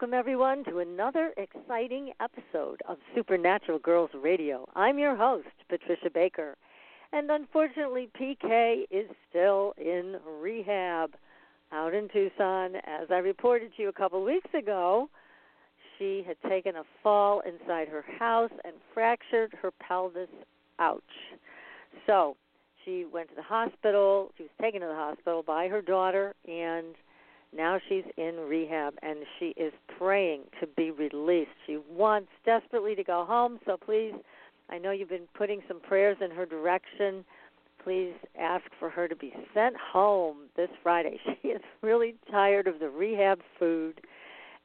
Welcome, everyone, to another exciting episode of Supernatural Girlz Radio. I'm your host, Patricia Baker. And unfortunately, PK is still in rehab out in Tucson. As I reported to you a couple weeks ago, she had taken a fall inside her house and fractured her pelvis. Ouch. So she went to the hospital. She was taken to the hospital by her daughter, and now she's in rehab and she is praying to be released. She wants desperately to go home, so please, I know you've been putting some prayers in her direction. Please ask for her to be sent home this Friday. She is really tired of the rehab food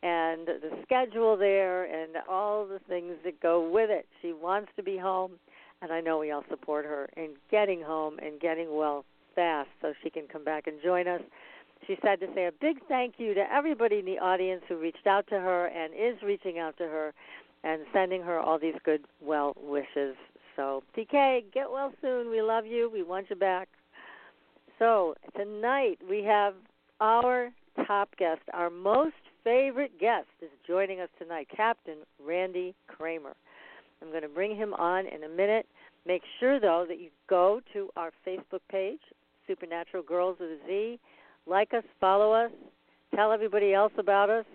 and the schedule there and all the things that go with it. She wants to be home, and I know we all support her in getting home and getting well fast so she can come back and join us she said to say a big thank you to everybody in the audience who reached out to her and is reaching out to her and sending her all these good well wishes. So, TK, get well soon. We love you. We want you back. So, tonight we have our top guest, our most favorite guest is joining us tonight, Captain Randy Cramer. I'm going to bring him on in a minute. Make sure, though, that you go to our Facebook page, Supernatural Girlz with a Z like us, follow us, tell everybody else about us,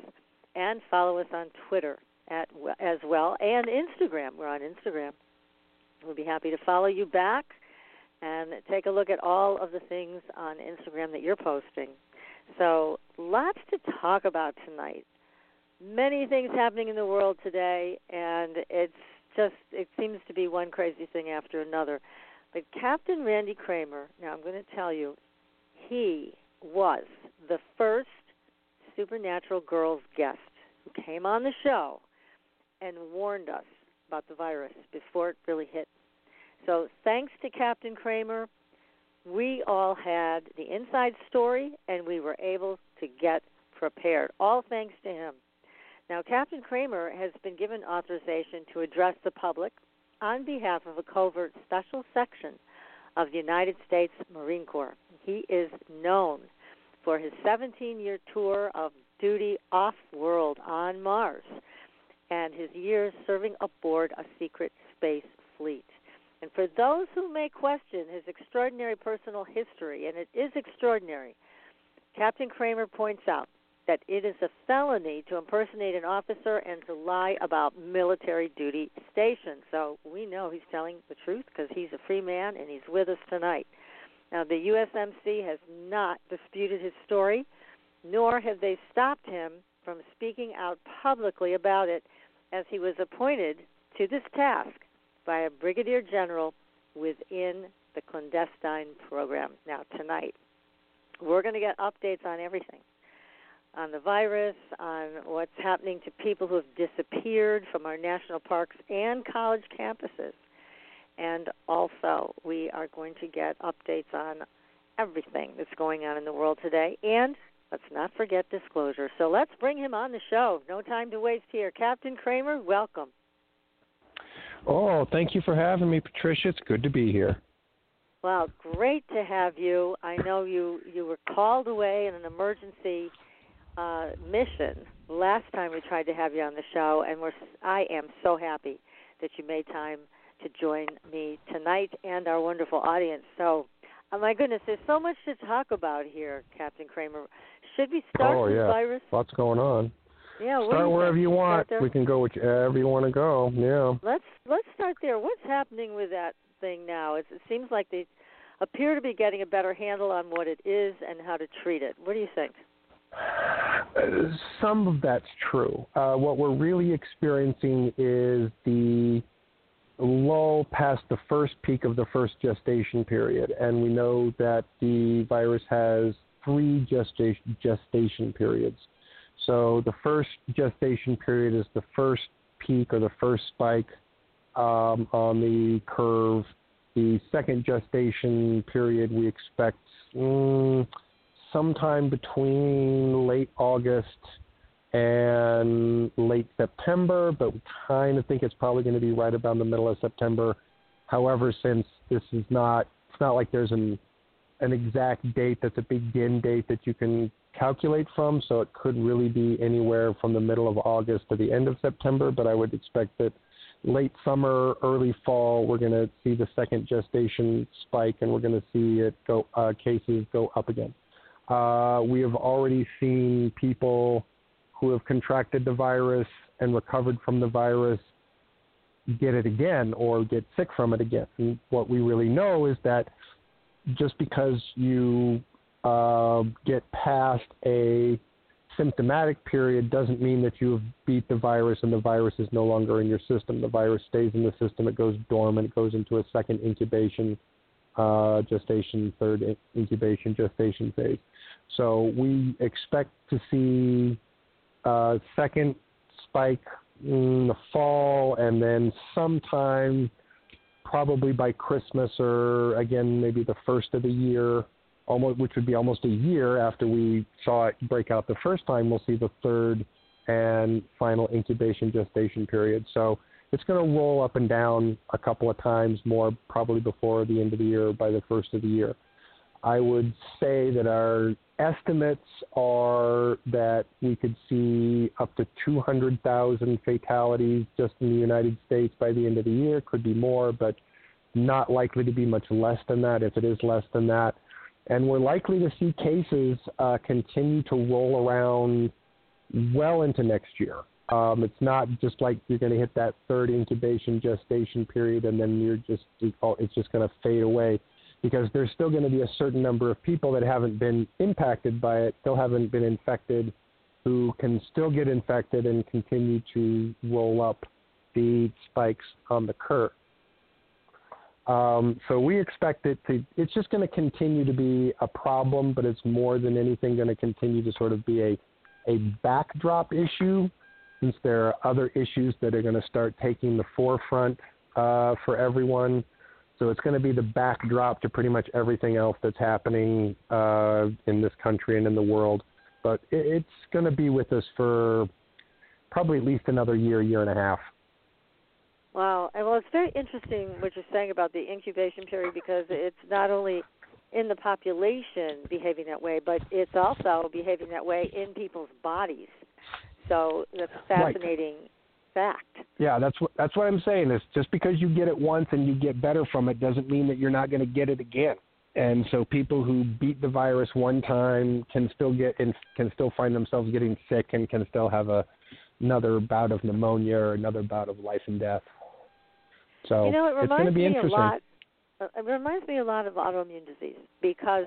and follow us on Twitter at, as well and Instagram. We're on Instagram. We'll be happy to follow you back and take a look at all of the things on Instagram that you're posting. So, lots to talk about tonight. Many things happening in the world today, and it's just, it seems to be one crazy thing after another. But Captain Randy Cramer, now I'm going to tell you, he was the first Supernatural Girlz guest who came on the show and warned us about the virus before it really hit. So, thanks to Captain Cramer, we all had the inside story and we were able to get prepared. All thanks to him. Now, Captain Cramer has been given authorization to address the public on behalf of a covert special section of the United States Marine Corps. He is known for his 17 year tour of duty off world on Mars and his years serving aboard a secret space fleet. And for those who may question his extraordinary personal history, and it is extraordinary, Captain Cramer points out that it is a felony to impersonate an officer and to lie about military duty stations. So we know he's telling the truth because he's a free man and he's with us tonight. Now, the USMC has not disputed his story, nor have they stopped him from speaking out publicly about it as he was appointed to this task by a brigadier general within the clandestine program. Now, tonight, we're going to get updates on everything on the virus, on what's happening to people who have disappeared from our national parks and college campuses. And also, we are going to get updates on everything that's going on in the world today. And let's not forget disclosure. So let's bring him on the show. No time to waste here. Captain Cramer, welcome. Oh, thank you for having me, Patricia. It's good to be here. Well, great to have you. I know you you were called away in an emergency uh, mission last time we tried to have you on the show, and we're I am so happy that you made time to join me tonight and our wonderful audience. So, oh my goodness, there's so much to talk about here, Captain Cramer. Should we start oh, with yeah. virus? Lots going on. Yeah, start wherever you want. We can go whichever you want to go. Yeah. Let's let's start there. What's happening with that thing now. It's, it seems like they appear to be getting a better handle on what it is and how to treat it. What do you think? Uh, some of that's true. Uh, what we're really experiencing is the lull past the first peak of the first gestation period, and we know that the virus has three gestation, gestation periods. So the first gestation period is the first peak or the first spike um, on the curve. The second gestation period we expect mm, sometime between late August and late September, but we kind of think it's probably going to be right about the middle of September. However, since this is not, it's not like there's an an exact date that's a begin date that you can calculate from, so it could really be anywhere from the middle of August to the end of September. But I would expect that late summer, early fall, we're going to see the second gestation spike, and we're going to see it go uh, cases go up again. Uh, we have already seen people who have contracted the virus and recovered from the virus get it again or get sick from it again. And what we really know is that just because you uh, get past a symptomatic period doesn't mean that you have beat the virus and the virus is no longer in your system. The virus stays in the system. It goes dormant. It goes into a second incubation, uh, gestation, third incubation, gestation phase. So we expect to see uh, second spike in the fall, and then sometime, probably by Christmas or again maybe the first of the year, almost which would be almost a year after we saw it break out the first time, we'll see the third and final incubation gestation period. So it's going to roll up and down a couple of times more, probably before the end of the year, by the first of the year. I would say that our estimates are that we could see up to 200,000 fatalities just in the United States by the end of the year. Could be more, but not likely to be much less than that if it is less than that. And we're likely to see cases uh, continue to roll around well into next year. Um, it's not just like you're going to hit that third incubation gestation period and then you're just it's just going to fade away because there's still going to be a certain number of people that haven't been impacted by it, still haven't been infected, who can still get infected and continue to roll up the spikes on the curve. Um, so we expect it to, it's just going to continue to be a problem, but it's more than anything going to continue to sort of be a, a backdrop issue since there are other issues that are going to start taking the forefront uh, for everyone. So it's going to be the backdrop to pretty much everything else that's happening uh, in this country and in the world. But it, it's going to be with us for probably at least another year, year and a half. Wow. And well, it's very interesting what you're saying about the incubation period because it's not only in the population behaving that way, but it's also behaving that way in people's bodies. So that's fascinating right fact. Yeah, that's what that's what I'm saying. Is just because you get it once and you get better from it doesn't mean that you're not going to get it again. And so people who beat the virus one time can still get and can still find themselves getting sick and can still have a another bout of pneumonia or another bout of life and death. So you know, it it's going to be interesting. A lot, it reminds me a lot of autoimmune disease because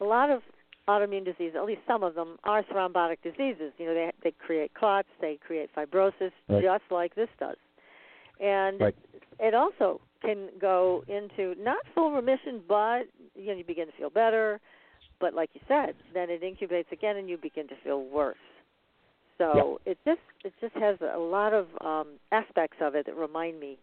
a lot of autoimmune diseases, at least some of them, are thrombotic diseases. You know, they they create clots, they create fibrosis, right. just like this does. And right. it also can go into not full remission, but you know, you begin to feel better. But like you said, then it incubates again, and you begin to feel worse. So yep. it just it just has a lot of um, aspects of it that remind me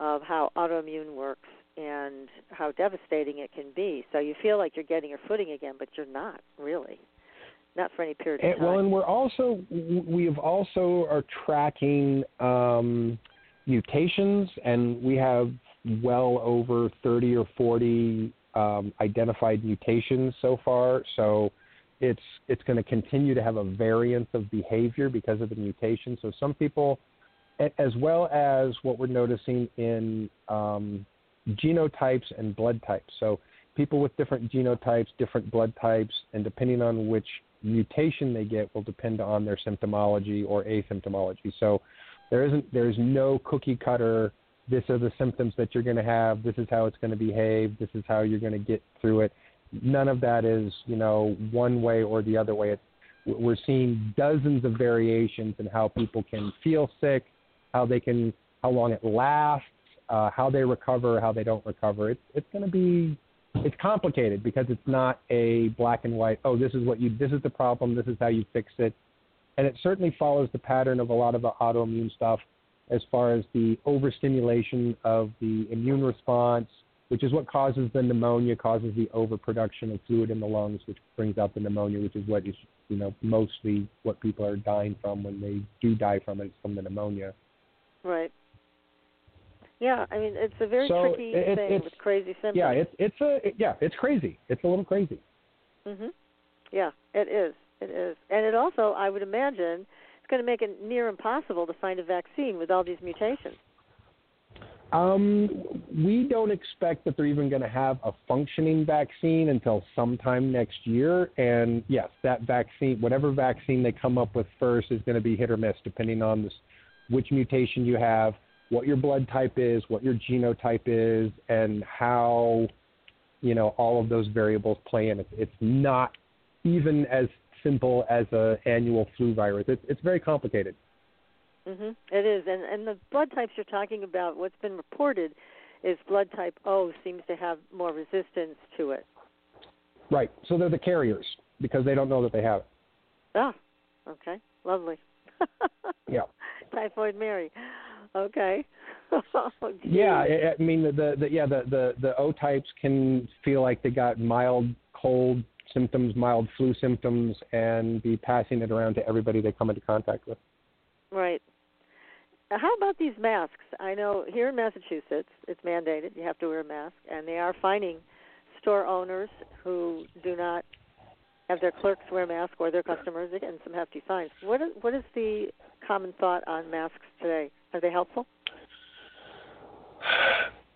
of how autoimmune works and how devastating it can be. So you feel like you're getting your footing again, but you're not really, not for any period of time. Well, and we're also we have also are tracking um, mutations, and we have well over 30 or 40 um, identified mutations so far. So it's it's going to continue to have a variance of behavior because of the mutation. So some people, as well as what we're noticing in um, genotypes and blood types. So people with different genotypes, different blood types, and depending on which mutation they get will depend on their symptomology or asymptomology. So there isn't there's no cookie cutter this are the symptoms that you're going to have. This is how it's going to behave. This is how you're going to get through it. None of that is, you know, one way or the other way. It, we're seeing dozens of variations in how people can feel sick, how they can, how long it lasts, uh, how they recover, how they don't recover. It's it's going to be it's complicated because it's not a black and white. Oh, this is what you. This is the problem. This is how you fix it. And it certainly follows the pattern of a lot of the autoimmune stuff as far as the overstimulation of the immune response, which is what causes the pneumonia, causes the overproduction of fluid in the lungs, which brings out the pneumonia, which is what is, you know, mostly what people are dying from when they do die from it, from the pneumonia. Right. Yeah, I mean it's a very so tricky it, thing with crazy symptoms. Yeah, it's it's a it, yeah, it's crazy. It's a little crazy. Mhm. Yeah, it is. It is, and it also, I would imagine, it's going to make it near impossible to find a vaccine with all these mutations. Um, we don't expect that they're even going to have a functioning vaccine until sometime next year. And yes, that vaccine, whatever vaccine they come up with first, is going to be hit or miss depending on this, which mutation you have, what your blood type is, what your genotype is, and how you know all of those variables play in. It's, it's not even as simple as a annual flu virus. It's it's very complicated. Mhm. It is, and and the blood types you're talking about, what's been reported, is blood type O seems to have more resistance to it. Right. So they're the carriers because they don't know that they have it. Ah, okay, lovely. yeah. Typhoid Mary. Okay. oh, yeah, I, I mean the, the, the yeah the, the the O types can feel like they got mild cold symptoms, mild flu symptoms, and be passing it around to everybody they come into contact with. Right. Uh, how about these masks? I know here in Massachusetts it's mandated you have to wear a mask, and they are fining store owners who do not have their clerks wear masks or their customers. Getting some hefty fines. What is what is the common thought on masks today? Are they helpful?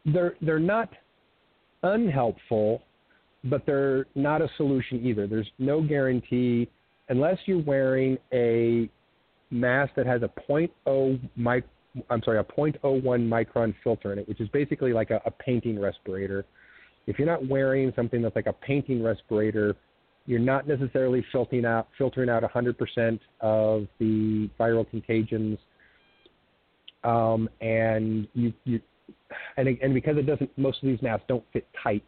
They're they're not unhelpful, but they're not a solution either. There's no guarantee unless you're wearing a mask that has a 0.0 mic I'm sorry, a 0.01 micron filter in it, which is basically like a, a painting respirator. If you're not wearing something that's like a painting respirator, you're not necessarily filtering out filtering out 100% of the viral contagions, um, and you, you and and because it doesn't, most of these masks don't fit tight.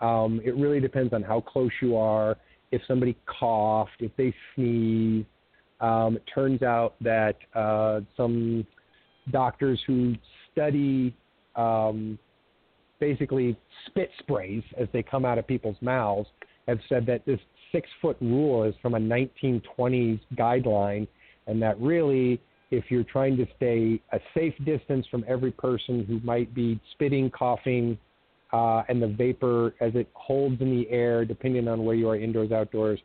Um, it really depends on how close you are. If somebody coughed, if they sneezed, um, it turns out that uh, some doctors who study um, basically spit sprays as they come out of people's mouths have said that this six foot rule is from a 1920s guideline, and that really, if you're trying to stay a safe distance from every person who might be spitting, coughing, uh, and the vapor as it holds in the air, depending on where you are indoors, outdoors,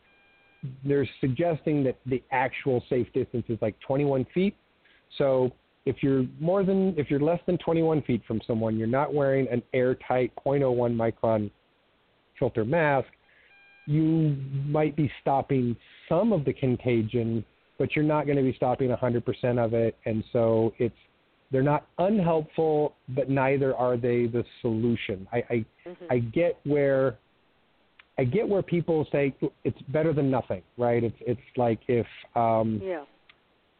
they're suggesting that the actual safe distance is like 21 feet. So if you're more than if you're less than 21 feet from someone, you're not wearing an airtight 0.01 micron filter mask. You might be stopping some of the contagion, but you're not going to be stopping 100% of it. And so it's they're not unhelpful, but neither are they the solution. I I, mm-hmm. I get where I get where people say it's better than nothing, right? It's it's like if um, yeah.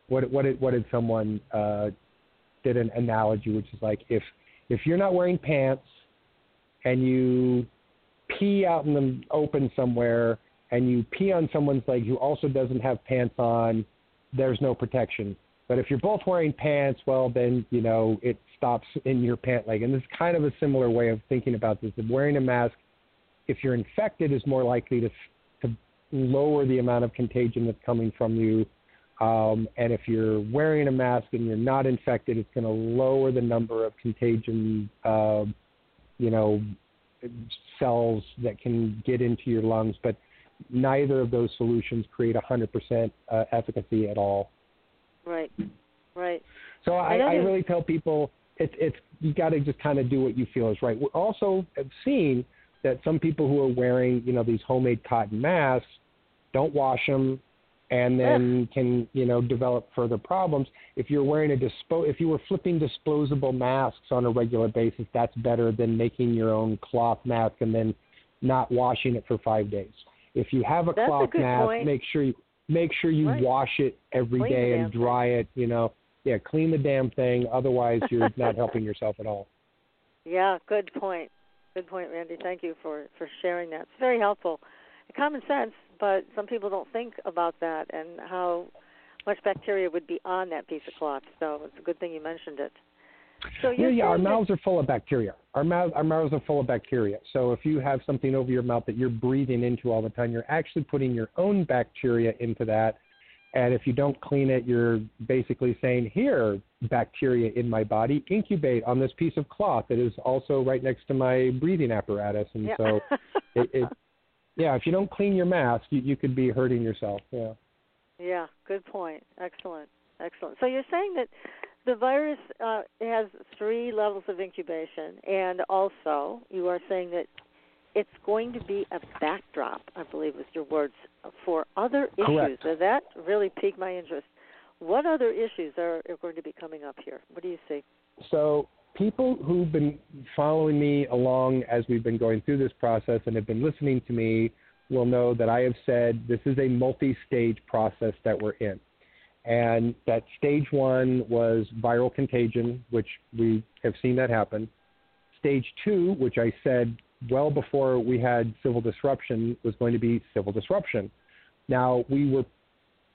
What what did what did someone uh, did an analogy, which is like if if you're not wearing pants and you pee out in the open somewhere and you pee on someone's leg who also doesn't have pants on, there's no protection. But if you're both wearing pants, well, then you know it stops in your pant leg. And this is kind of a similar way of thinking about this. Wearing a mask if you're infected, is more likely to to lower the amount of contagion that's coming from you. Um, and if you're wearing a mask and you're not infected, it's going to lower the number of contagion, uh, you know, cells that can get into your lungs. But neither of those solutions create 100% uh, efficacy at all. Right, right. So I, I really tell people it's it's you got to just kind of do what you feel is right. We also have seen that some people who are wearing, you know, these homemade cotton masks don't wash them and then can you know develop further problems. If you're wearing a dispo, if you were flipping disposable masks on a regular basis, that's better than making your own cloth mask and then not washing it for five days. If you have a That's cloth good mask, point. make sure you make sure you Right. wash it every Clean day and dry it. You know, yeah, clean the damn thing. Otherwise, you're not helping yourself at all. Yeah, good point. Good point, Randy. Thank you for for sharing that. It's very helpful. Common sense, but some people don't think about that and how much bacteria would be on that piece of cloth. So it's a good thing you mentioned it. So Yeah, yeah. Our mouths are full of bacteria. Our mouth, our mouths are full of bacteria. So if you have something over your mouth that you're breathing into all the time, you're actually putting your own bacteria into that. And if you don't clean it, you're basically saying, "Here, bacteria in my body, incubate on this piece of cloth that is also right next to my breathing apparatus." And yeah. so, it, it, yeah, if you don't clean your mask, you, you could be hurting yourself. Yeah. Yeah, good point. Excellent. Excellent. So you're saying that the virus uh, has three levels of incubation, and also you are saying that it's going to be a backdrop, I believe was your words, for other issues. Correct. So that really piqued my interest. What other issues are, are going to be coming up here? What do you see? So people who've been following me along as we've been going through this process and have been listening to me will know that I have said this is a multi-stage process that we're in. And that stage one was viral contagion, which we have seen that happen. Stage two, which I said well before we had civil disruption, was going to be civil disruption. Now, we were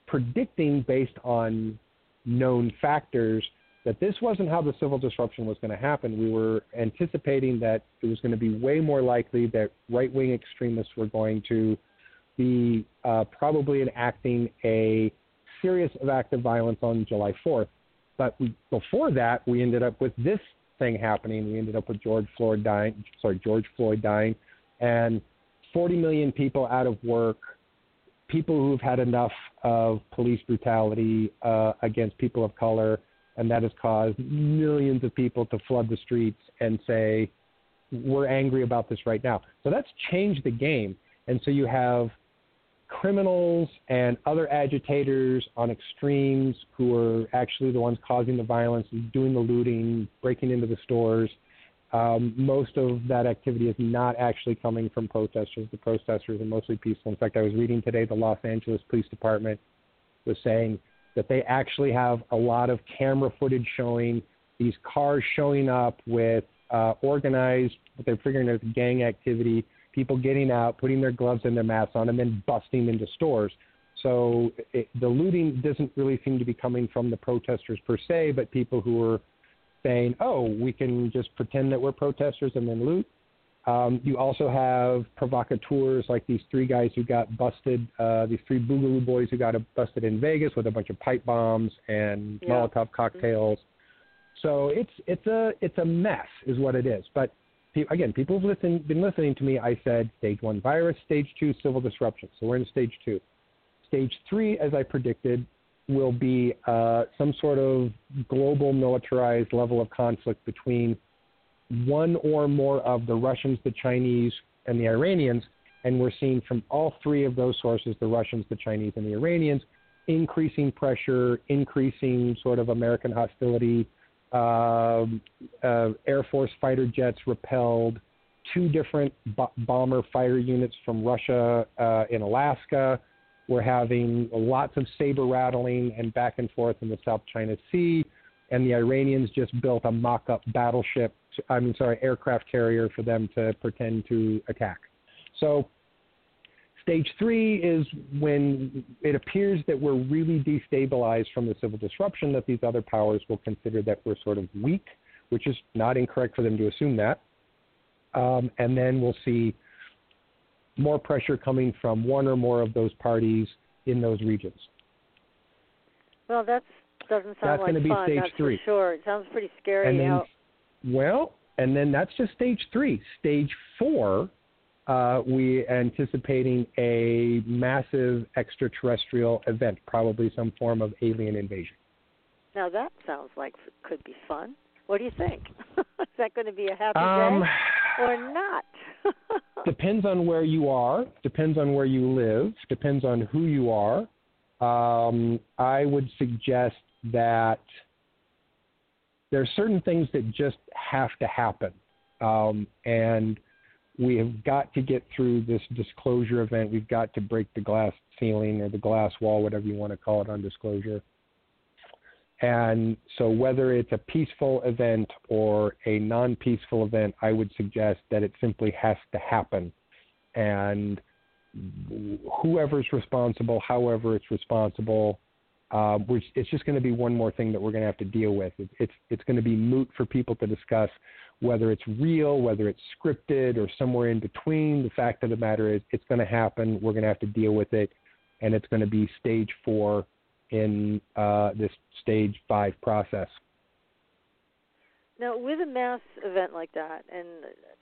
predicting based on known factors that this wasn't how the civil disruption was going to happen. We were anticipating that it was going to be way more likely that right wing extremists were going to be uh, probably enacting a series of active violence on July 4th. But we, before that, we ended up with this thing happening. We ended up with George Floyd dying, sorry, George Floyd dying, and 40 million people out of work, people who've had enough of police brutality uh, against people of color, and that has caused millions of people to flood the streets and say, "We're angry about this right now." So that's changed the game, and so you have criminals and other agitators on extremes who are actually the ones causing the violence, doing the looting, breaking into the stores. Um, most of that activity is not actually coming from protesters. The protesters are mostly peaceful. In fact, I was reading today the Los Angeles Police Department was saying that they actually have a lot of camera footage showing these cars showing up with uh, organized, what they're figuring out gang activity, people getting out, putting their gloves and their masks on, and then busting into stores. So it, the looting doesn't really seem to be coming from the protesters per se, but people who are saying, "Oh, we can just pretend that we're protesters and then loot." Um, you also have provocateurs like these three guys who got busted, uh, these three Boogaloo boys who got busted in Vegas with a bunch of pipe bombs and Yeah. Molotov cocktails. So it's it's a it's a mess, is what it is. But again, people have been listening to me. I said stage one virus, stage two civil disruption. So we're in stage two. Stage three, as I predicted, will be uh, some sort of global militarized level of conflict between one or more of the Russians, the Chinese, and the Iranians. And we're seeing from all three of those sources, the Russians, the Chinese, and the Iranians, increasing pressure, increasing sort of American hostility. Um, uh, Air Force fighter jets repelled two different bo- bomber fighter units from Russia uh, in Alaska. We're having lots of saber rattling and back and forth in the South China Sea. And the Iranians just built a mock up battleship, I mean, sorry, aircraft carrier for them to pretend to attack. So, stage three is when it appears that we're really destabilized from the civil disruption, that these other powers will consider that we're sort of weak, which is not incorrect for them to assume that. Um, and then we'll see more pressure coming from one or more of those parties in those regions. Well, that doesn't sound That's like gonna be fun. stage that's three. for sure. It sounds pretty scary. And then, well, and then that's just stage three. Stage four, uh, we anticipating a massive extraterrestrial event, probably some form of alien invasion. now that sounds like could be fun. What do you think? Is that going to be a happy Um, day or not? depends on where you are, depends on where you live, depends on who you are. um, I would suggest that there are certain things that just have to happen. Um, and we have got to get through this disclosure event. We've got to break the glass ceiling or the glass wall, whatever you want to call it on disclosure. And so, whether it's a peaceful event or a non peaceful event, I would suggest that it simply has to happen. And whoever's responsible, however it's responsible, uh, it's just going to be one more thing that we're going to have to deal with. It, it's it's going to be moot for people to discuss whether it's real, whether it's scripted, or somewhere in between. The fact of the matter is, it's going to happen. We're going to have to deal with it, and it's going to be stage four in uh, this stage five process. Now, with a mass event like that, and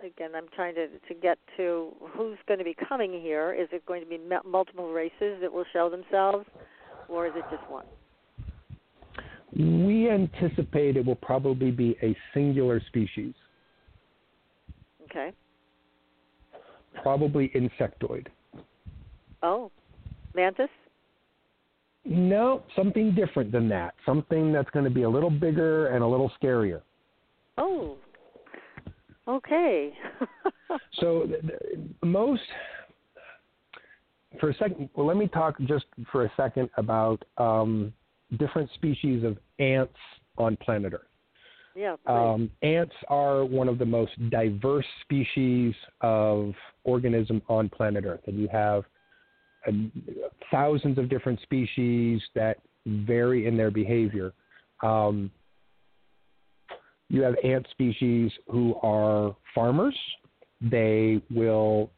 again, I'm trying to to get to who's going to be coming here. Is it going to be multiple races that will show themselves, or is it just one? We anticipate it will probably be a singular species. Okay. Probably insectoid. Oh, mantis? No, something different than that. Something that's going to be a little bigger and a little scarier. Oh, okay. so most for a second, well, let me talk just for a second about um, different species of ants on planet Earth. Um, ants are one of the most diverse species of organism on planet Earth, and you have uh, thousands of different species that vary in their behavior. Um, you have ant species who are farmers. They will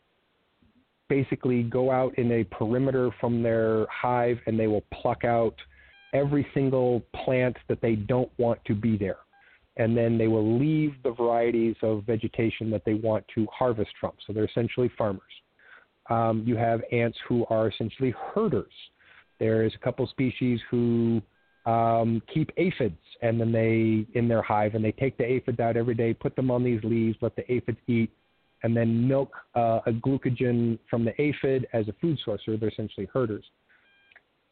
basically go out in a perimeter from their hive and they will pluck out every single plant that they don't want to be there and then they will leave the varieties of vegetation that they want to harvest from. So they're essentially farmers. Um, you have ants who are essentially herders. There's a couple species who um, keep aphids, and then they in their hive, and they take the aphids out every day, put them on these leaves, let the aphids eat, and then milk uh, a glucogen from the aphid as a food source. So they're essentially herders.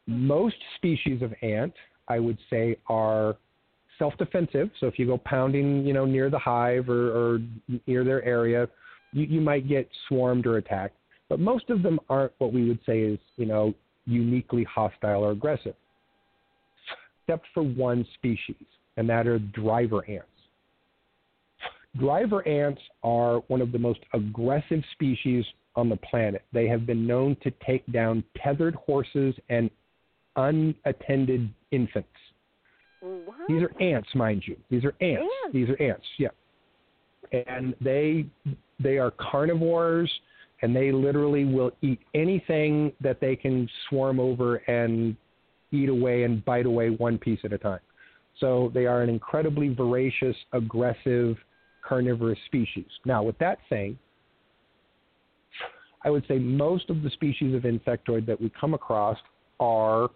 Most species of ant, I would say, are self-defensive. So if you go pounding, you know, near the hive or, or near their area, you, you might get swarmed or attacked. But most of them aren't what we would say is, you know, uniquely hostile or aggressive, except for one species, and that are driver ants. Driver ants are one of the most aggressive species on the planet. They have been known to take down tethered horses and unattended infants. What? These are ants, mind you. These are ants. ants. These are ants. Yeah. And they they are carnivores, and they literally will eat anything that they can swarm over and eat away and bite away one piece at a time. So they are an incredibly voracious, aggressive, carnivorous species. Now, with that saying, I would say most of the species of insectoid that we come across are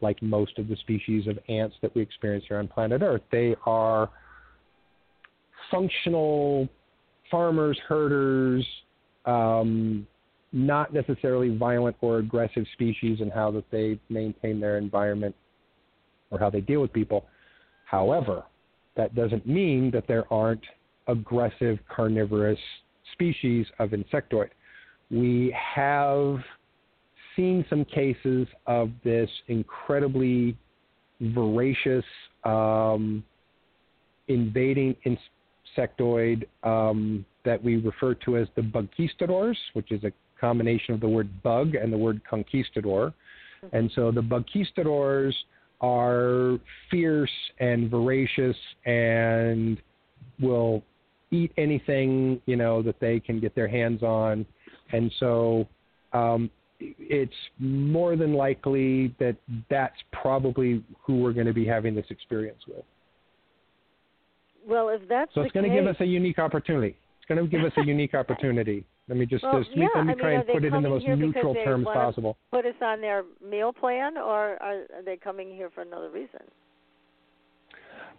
like most of the species of ants that we experience here on planet Earth. They are functional farmers, herders, um, not necessarily violent or aggressive species in how that they maintain their environment or how they deal with people. However, that doesn't mean that there aren't aggressive carnivorous species of insectoid. We have seen some cases of this incredibly voracious um, invading insectoid um, that we refer to as the bugquistadors, which is a combination of the word bug and the word conquistador. And so the bugquistadors are fierce and voracious and will eat anything you know that they can get their hands on. And so um, it's more than likely that that's probably who we're going to be having this experience with. Well, if that's so, it's going to give us a unique opportunity. It's going to give us a unique opportunity. Let me just, well, just yeah, let me I mean, try and put it in the most neutral terms possible. Put us on their meal plan, or are they coming here for another reason?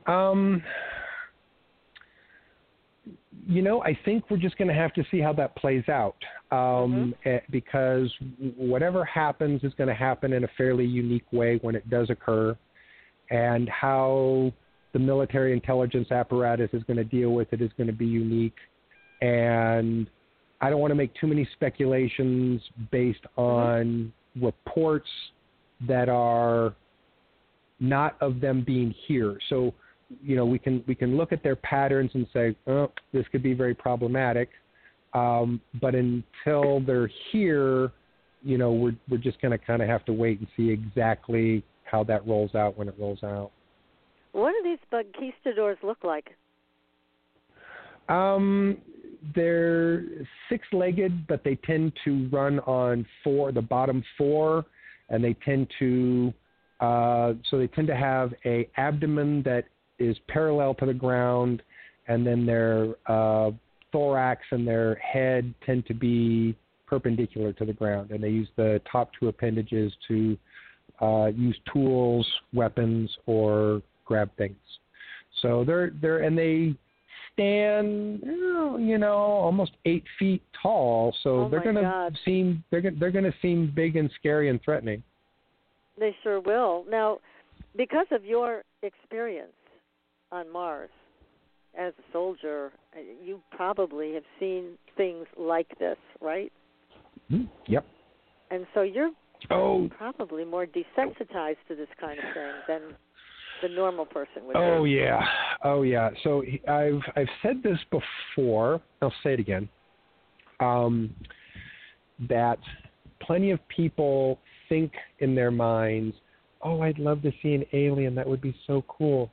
Um, you know, I think we're just going to have to see how that plays out um, mm-hmm. because whatever happens is going to happen in a fairly unique way when it does occur, and how the military intelligence apparatus is going to deal with it is going to be unique. And I don't want to make too many speculations based mm-hmm. on mm-hmm. reports that are not of them being here. So you know we can we can look at their patterns and say, oh, this could be very problematic. Um, but until they're here, you know, we're we're just going to kind of have to wait and see exactly how that rolls out when it rolls out. What do these bug conquistadors look like? Um, they're six-legged, but they tend to run on four, the bottom four, and they tend to, uh, so they tend to have a abdomen that is parallel to the ground, and then their uh, thorax and their head tend to be perpendicular to the ground, and they use the top two appendages to uh, use tools, weapons, or grab things. So they're they're and they stand, you know, almost eight feet tall. So oh they're going to seem they're they're going to seem big and scary and threatening. They sure will. Now, because of your experience, on Mars as a soldier, uh, you probably have seen things like this, right? Mm-hmm. Yep. And so you're oh. probably more desensitized to this kind of thing than the normal person would. Be Oh be. yeah, oh yeah. So I've I've said this before. I'll say it again. Um, that plenty of people think in their minds, "Oh, I'd love to see an alien. That would be so cool."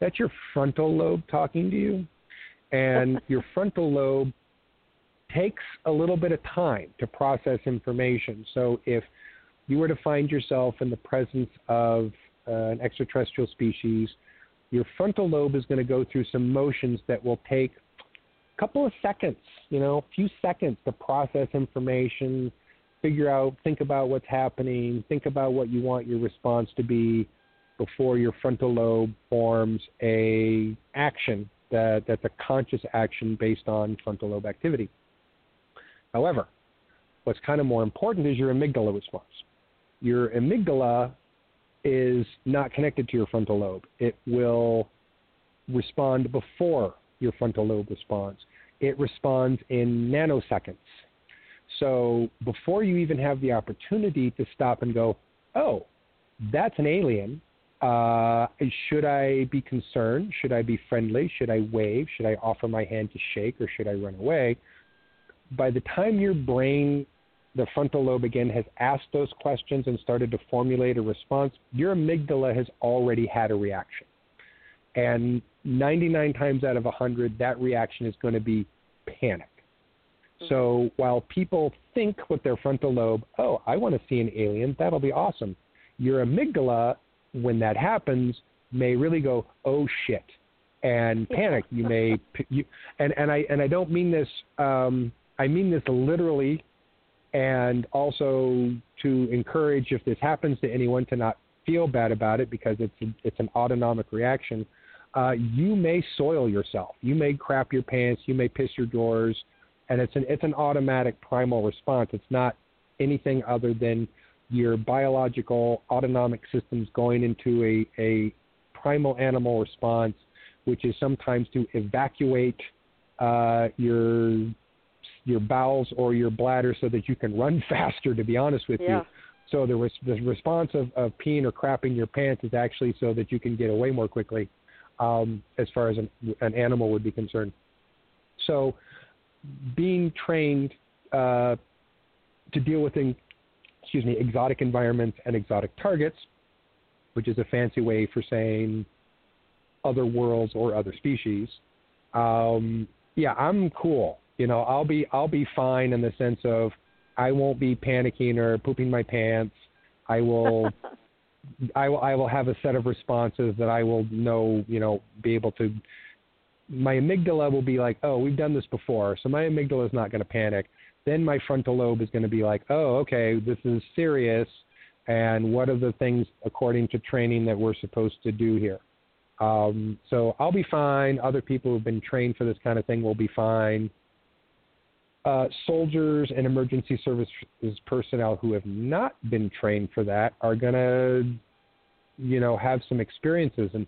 That's your frontal lobe talking to you. And your frontal lobe takes a little bit of time to process information. So if you were to find yourself in the presence of uh, an extraterrestrial species, your frontal lobe is going to go through some motions that will take a couple of seconds, you know, a few seconds to process information, figure out, think about what's happening, think about what you want your response to be, before your frontal lobe forms a action that, that's a conscious action based on frontal lobe activity. However, what's kind of more important is your amygdala response. Your amygdala is not connected to your frontal lobe. It will respond before your frontal lobe responds. It responds in nanoseconds. So before you even have the opportunity to stop and go, oh, that's an alien, uh, should I be concerned? Should I be friendly? Should I wave? Should I offer my hand to shake or should I run away? By the time your brain, the frontal lobe again, has asked those questions and started to formulate a response, your amygdala has already had a reaction. And 99 times out of 100, that reaction is going to be panic. Mm-hmm. So while people think with their frontal lobe, oh, I want to see an alien, that'll be awesome, your amygdala when that happens may really go, oh shit, and panic. You may, you, and and I and I don't mean this. Um, I mean this literally, and also to encourage if this happens to anyone to not feel bad about it because it's a, it's an autonomic reaction. Uh, you may soil yourself. You may crap your pants. You may piss your drawers, and it's an it's an automatic primal response. It's not anything other than your biological autonomic systems going into a, a primal animal response, which is sometimes to evacuate uh, your your bowels or your bladder so that you can run faster. To be honest with yeah. you, so the, res- the response of, of peeing or crapping your pants is actually so that you can get away more quickly, um, as far as an, an animal would be concerned. So, being trained uh, to deal with in, excuse me, exotic environments and exotic targets, which is a fancy way for saying other worlds or other species. Um, yeah, I'm cool. You know, I'll be I'll be fine in the sense of I won't be panicking or pooping my pants. I will I will I will have a set of responses that I will know, you know, be able to my amygdala will be like, "Oh, we've done this before." So my amygdala is not going to panic then my frontal lobe is going to be like, oh, okay, this is serious. And what are the things, according to training, that we're supposed to do here? Um, so I'll be fine. Other people who've been trained for this kind of thing will be fine. Uh, soldiers and emergency services personnel who have not been trained for that are going to, you know, have some experiences. And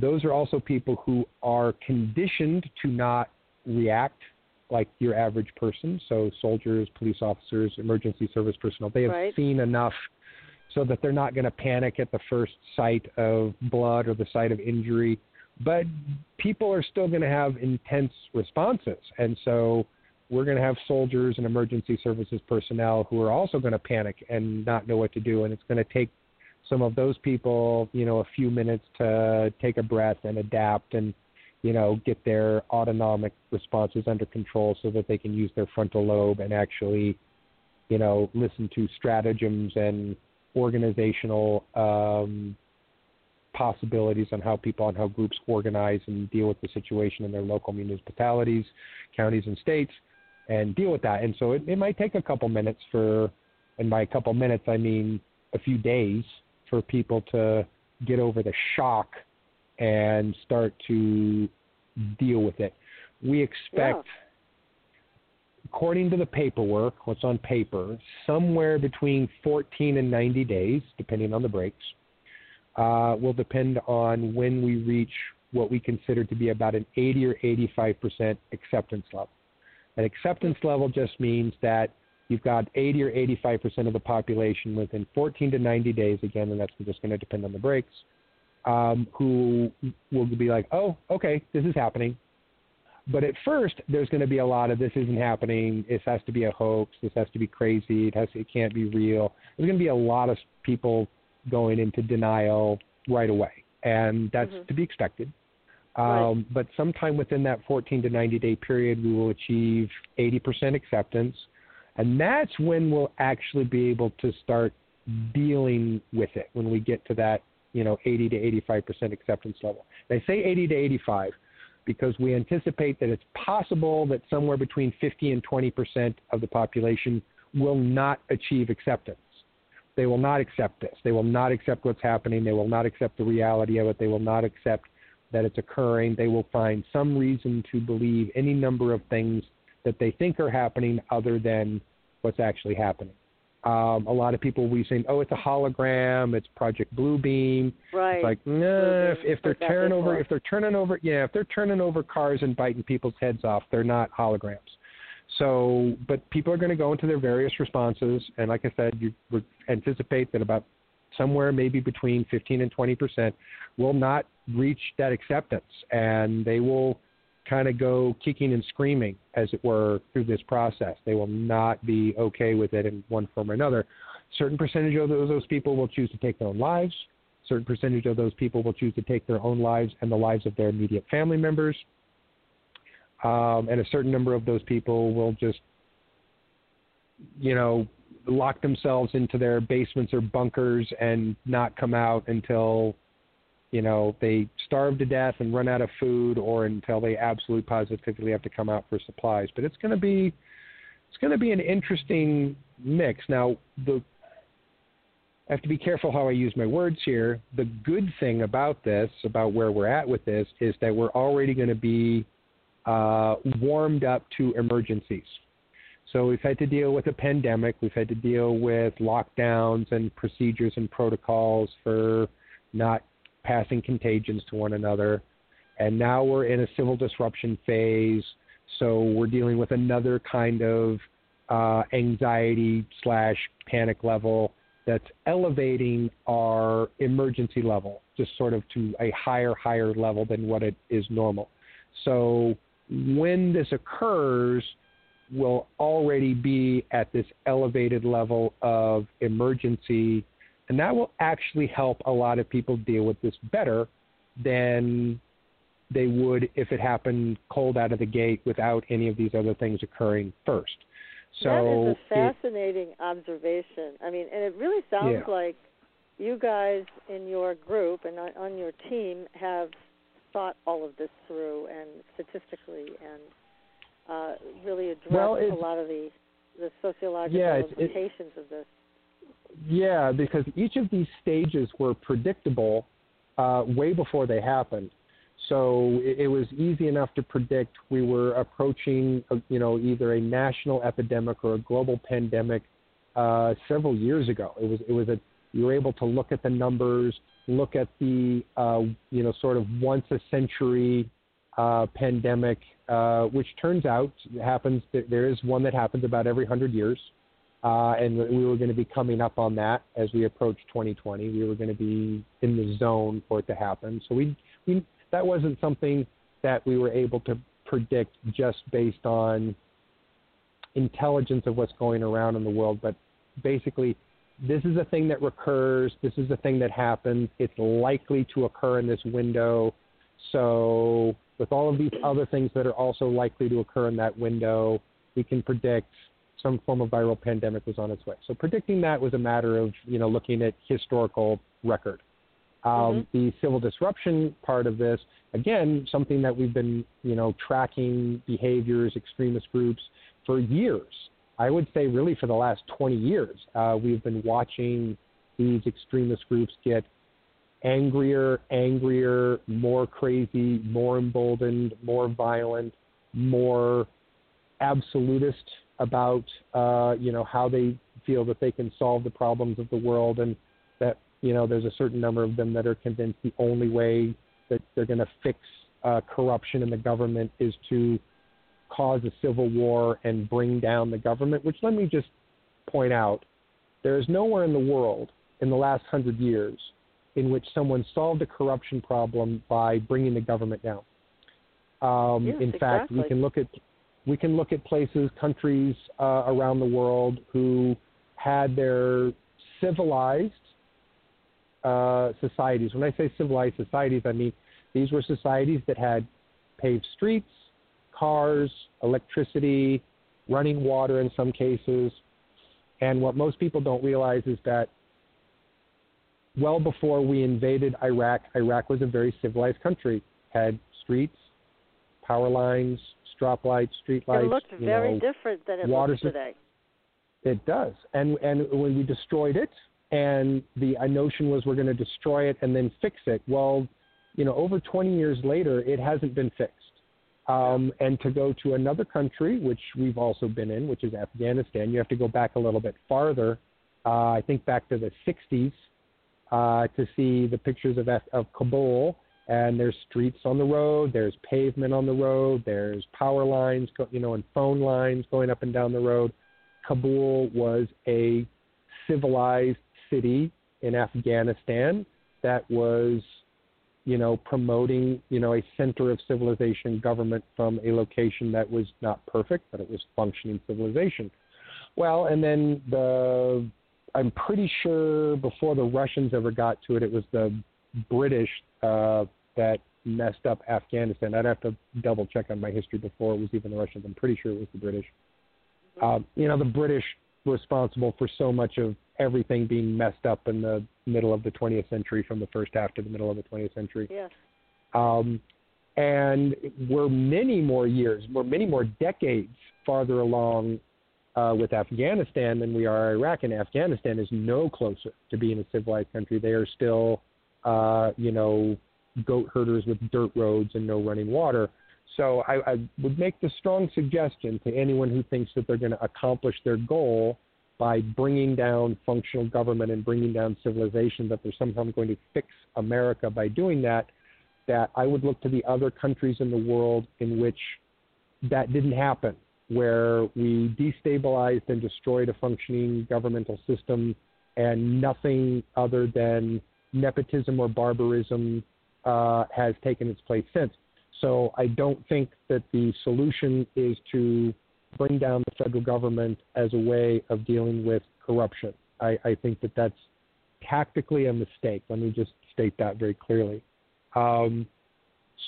those are also people who are conditioned to not react like your average person. So soldiers, police officers, emergency service personnel, they have right. seen enough so that they're not going to panic at the first sight of blood or the sight of injury. But people are still going to have intense responses. And so we're going to have soldiers and emergency services personnel who are also going to panic and not know what to do. And it's going to take some of those people, you know, a few minutes to take a breath and adapt and, you know, get their autonomic responses under control so that they can use their frontal lobe and actually, you know, listen to stratagems and organizational um, possibilities on how people and how groups organize and deal with the situation in their local municipalities, counties, and states, and deal with that. And so it, it might take a couple minutes for, and by a couple minutes I mean a few days for people to get over the shock and start to deal with it. We expect. Yeah according to the paperwork, what's on paper, somewhere between 14 and 90 days, depending on the breaks, uh, will depend on when we reach what we consider to be about an 80 or 85% acceptance level. An acceptance level just means that you've got 80 or 85% of the population within 14 to 90 days, again, and that's just going to depend on the breaks, um, who will be like, oh, okay, this is happening. But at first, there's going to be a lot of this isn't happening. This has to be a hoax. This has to be crazy. It has. It can't be real. There's going to be a lot of people going into denial right away, and that's mm-hmm. to be expected. Um, right. But sometime within that 14 to 90 day period, we will achieve 80% acceptance, and that's when we'll actually be able to start dealing with it. When we get to that, you know, 80 to 85% acceptance level. They say 80 to 85 because we anticipate that it's possible that somewhere between 50 and 20 percent of the population will not achieve acceptance. They will not accept this. They will not accept what's happening. They will not accept the reality of it. They will not accept that it's occurring. They will find some reason to believe any number of things that they think are happening other than what's actually happening. Um, a lot of people will be saying, "Oh, it's a hologram. It's Project Bluebeam." Right. It's like, nah, if, if they're turning over, if they're turning over, yeah, if they're turning over cars and biting people's heads off, they're not holograms. So, but people are going to go into their various responses, and like I said, you would anticipate that about somewhere maybe between 15 and 20 percent will not reach that acceptance, and they will kind of go kicking and screaming, as it were, through this process. They will not be okay with it in one form or another. Certain percentage of those, those people will choose to take their own lives. Certain percentage of those people will choose to take their own lives and the lives of their immediate family members. Um, and a certain number of those people will just, you know, lock themselves into their basements or bunkers and not come out until you know, they starve to death and run out of food or until they absolutely positively have to come out for supplies. But it's going to be it's going to be an interesting mix. Now, the I have to be careful how I use my words here. The good thing about this, about where we're at with this, is that we're already going to be uh, warmed up to emergencies. So we've had to deal with a pandemic. We've had to deal with lockdowns and procedures and protocols for not passing contagions to one another. And now we're in a civil disruption phase. So we're dealing with another kind of uh, anxiety slash panic level that's elevating our emergency level just sort of to a higher, higher level than what it is normal. So when this occurs, we'll already be at this elevated level of emergency and that will actually help a lot of people deal with this better than they would if it happened cold out of the gate without any of these other things occurring first. So that is a it- fascinating observation. I mean, and it really sounds Yeah. like you guys in your group and on, your team have thought all of this through and statistically and uh, really addressed Well, a lot of the the sociological Yeah, it's- it- implications of this. Yeah, because each of these stages were predictable uh, way before they happened. So it, it was easy enough to predict we were approaching, a, you know, either a national epidemic or a global pandemic uh, several years ago. It was it was a you were able to look at the numbers, look at the uh, you know sort of once a century uh, pandemic, uh, which turns out happens. There is one that happens about every hundred years. Uh, and we were going to be coming up on that as we approach 2020. We were going to be in the zone for it to happen. So we, we that wasn't something that we were able to predict just based on intelligence of what's going around in the world, but basically this is a thing that recurs, this is a thing that happens, it's likely to occur in this window. So with all of these other things that are also likely to occur in that window, we can predict some form of viral pandemic was on its way. So predicting that was a matter of you know looking at historical record. Um, mm-hmm. The civil disruption part of this, again, something that we've been you know tracking behaviors, extremist groups for years. I would say really for the last 20 years, uh, we've been watching these extremist groups get angrier, angrier, more crazy, more emboldened, more violent, more absolutist about uh, you know how they feel that they can solve the problems of the world, and that you know there's a certain number of them that are convinced the only way that they're going to fix uh, corruption in the government is to cause a civil war and bring down the government. Which let me just point out, there is nowhere in the world in the last hundred years in which someone solved a corruption problem by bringing the government down. Um, yes, in fact, exactly. we can look at we can look at places, countries uh, around the world who had their civilized uh, societies. When I say civilized societies, I mean these were societies that had paved streets, cars, electricity, running water in some cases. And what most people don't realize is that well before we invaded Iraq, Iraq was a very civilized country, had streets, power lines, strop lights, street lights. It looked very know, different than it looks today. It does, and and when we destroyed it, and the notion was we're going to destroy it and then fix it. Well, you know, over 20 years later, it hasn't been fixed. Um, and to go to another country, which we've also been in, which is Afghanistan, you have to go back a little bit farther. Uh, I think back to the 60s uh, to see the pictures of, of Kabul and there's streets on the road, there's pavement on the road, there's power lines, you know, and phone lines going up and down the road. Kabul was a civilized city in Afghanistan that was, you know, promoting, you know, a center of civilization government from a location that was not perfect, but it was functioning civilization. Well, and then the, I'm pretty sure before the Russians ever got to it, it was the British uh, that messed up Afghanistan. I'd have to double check on my history before it was even the Russians. I'm pretty sure it was the British. Uh, you know, the British responsible for so much of everything being messed up in the middle of the 20th century, from the first half to the middle of the 20th century. Yes. Um, and we're many more years, we're many more decades farther along uh, with Afghanistan than we are Iraq, and Afghanistan is no closer to being a civilized country. They are still uh, you know, goat herders with dirt roads and no running water. So I, I would make the strong suggestion to anyone who thinks that they're going to accomplish their goal by bringing down functional government and bringing down civilization, that they're somehow going to fix America by doing that, that I would look to the other countries in the world in which that didn't happen, where we destabilized and destroyed a functioning governmental system and nothing other than nepotism or barbarism uh, has taken its place since. So I don't think that the solution is to bring down the federal government as a way of dealing with corruption. I, I think that that's tactically a mistake. Let me just state that very clearly. Um,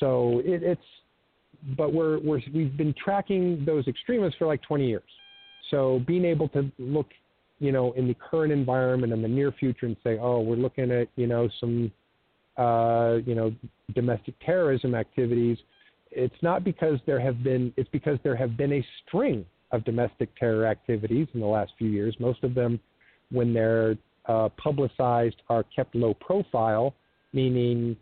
so it, it's, but we're, we're, we've been tracking those extremists for like 20 years. So being able to look you know, in the current environment and the near future and say, oh, we're looking at, you know, some, uh, you know, domestic terrorism activities, it's not because there have been, it's because there have been a string of domestic terror activities in the last few years. Most of them, when they're uh, publicized, are kept low profile. meaning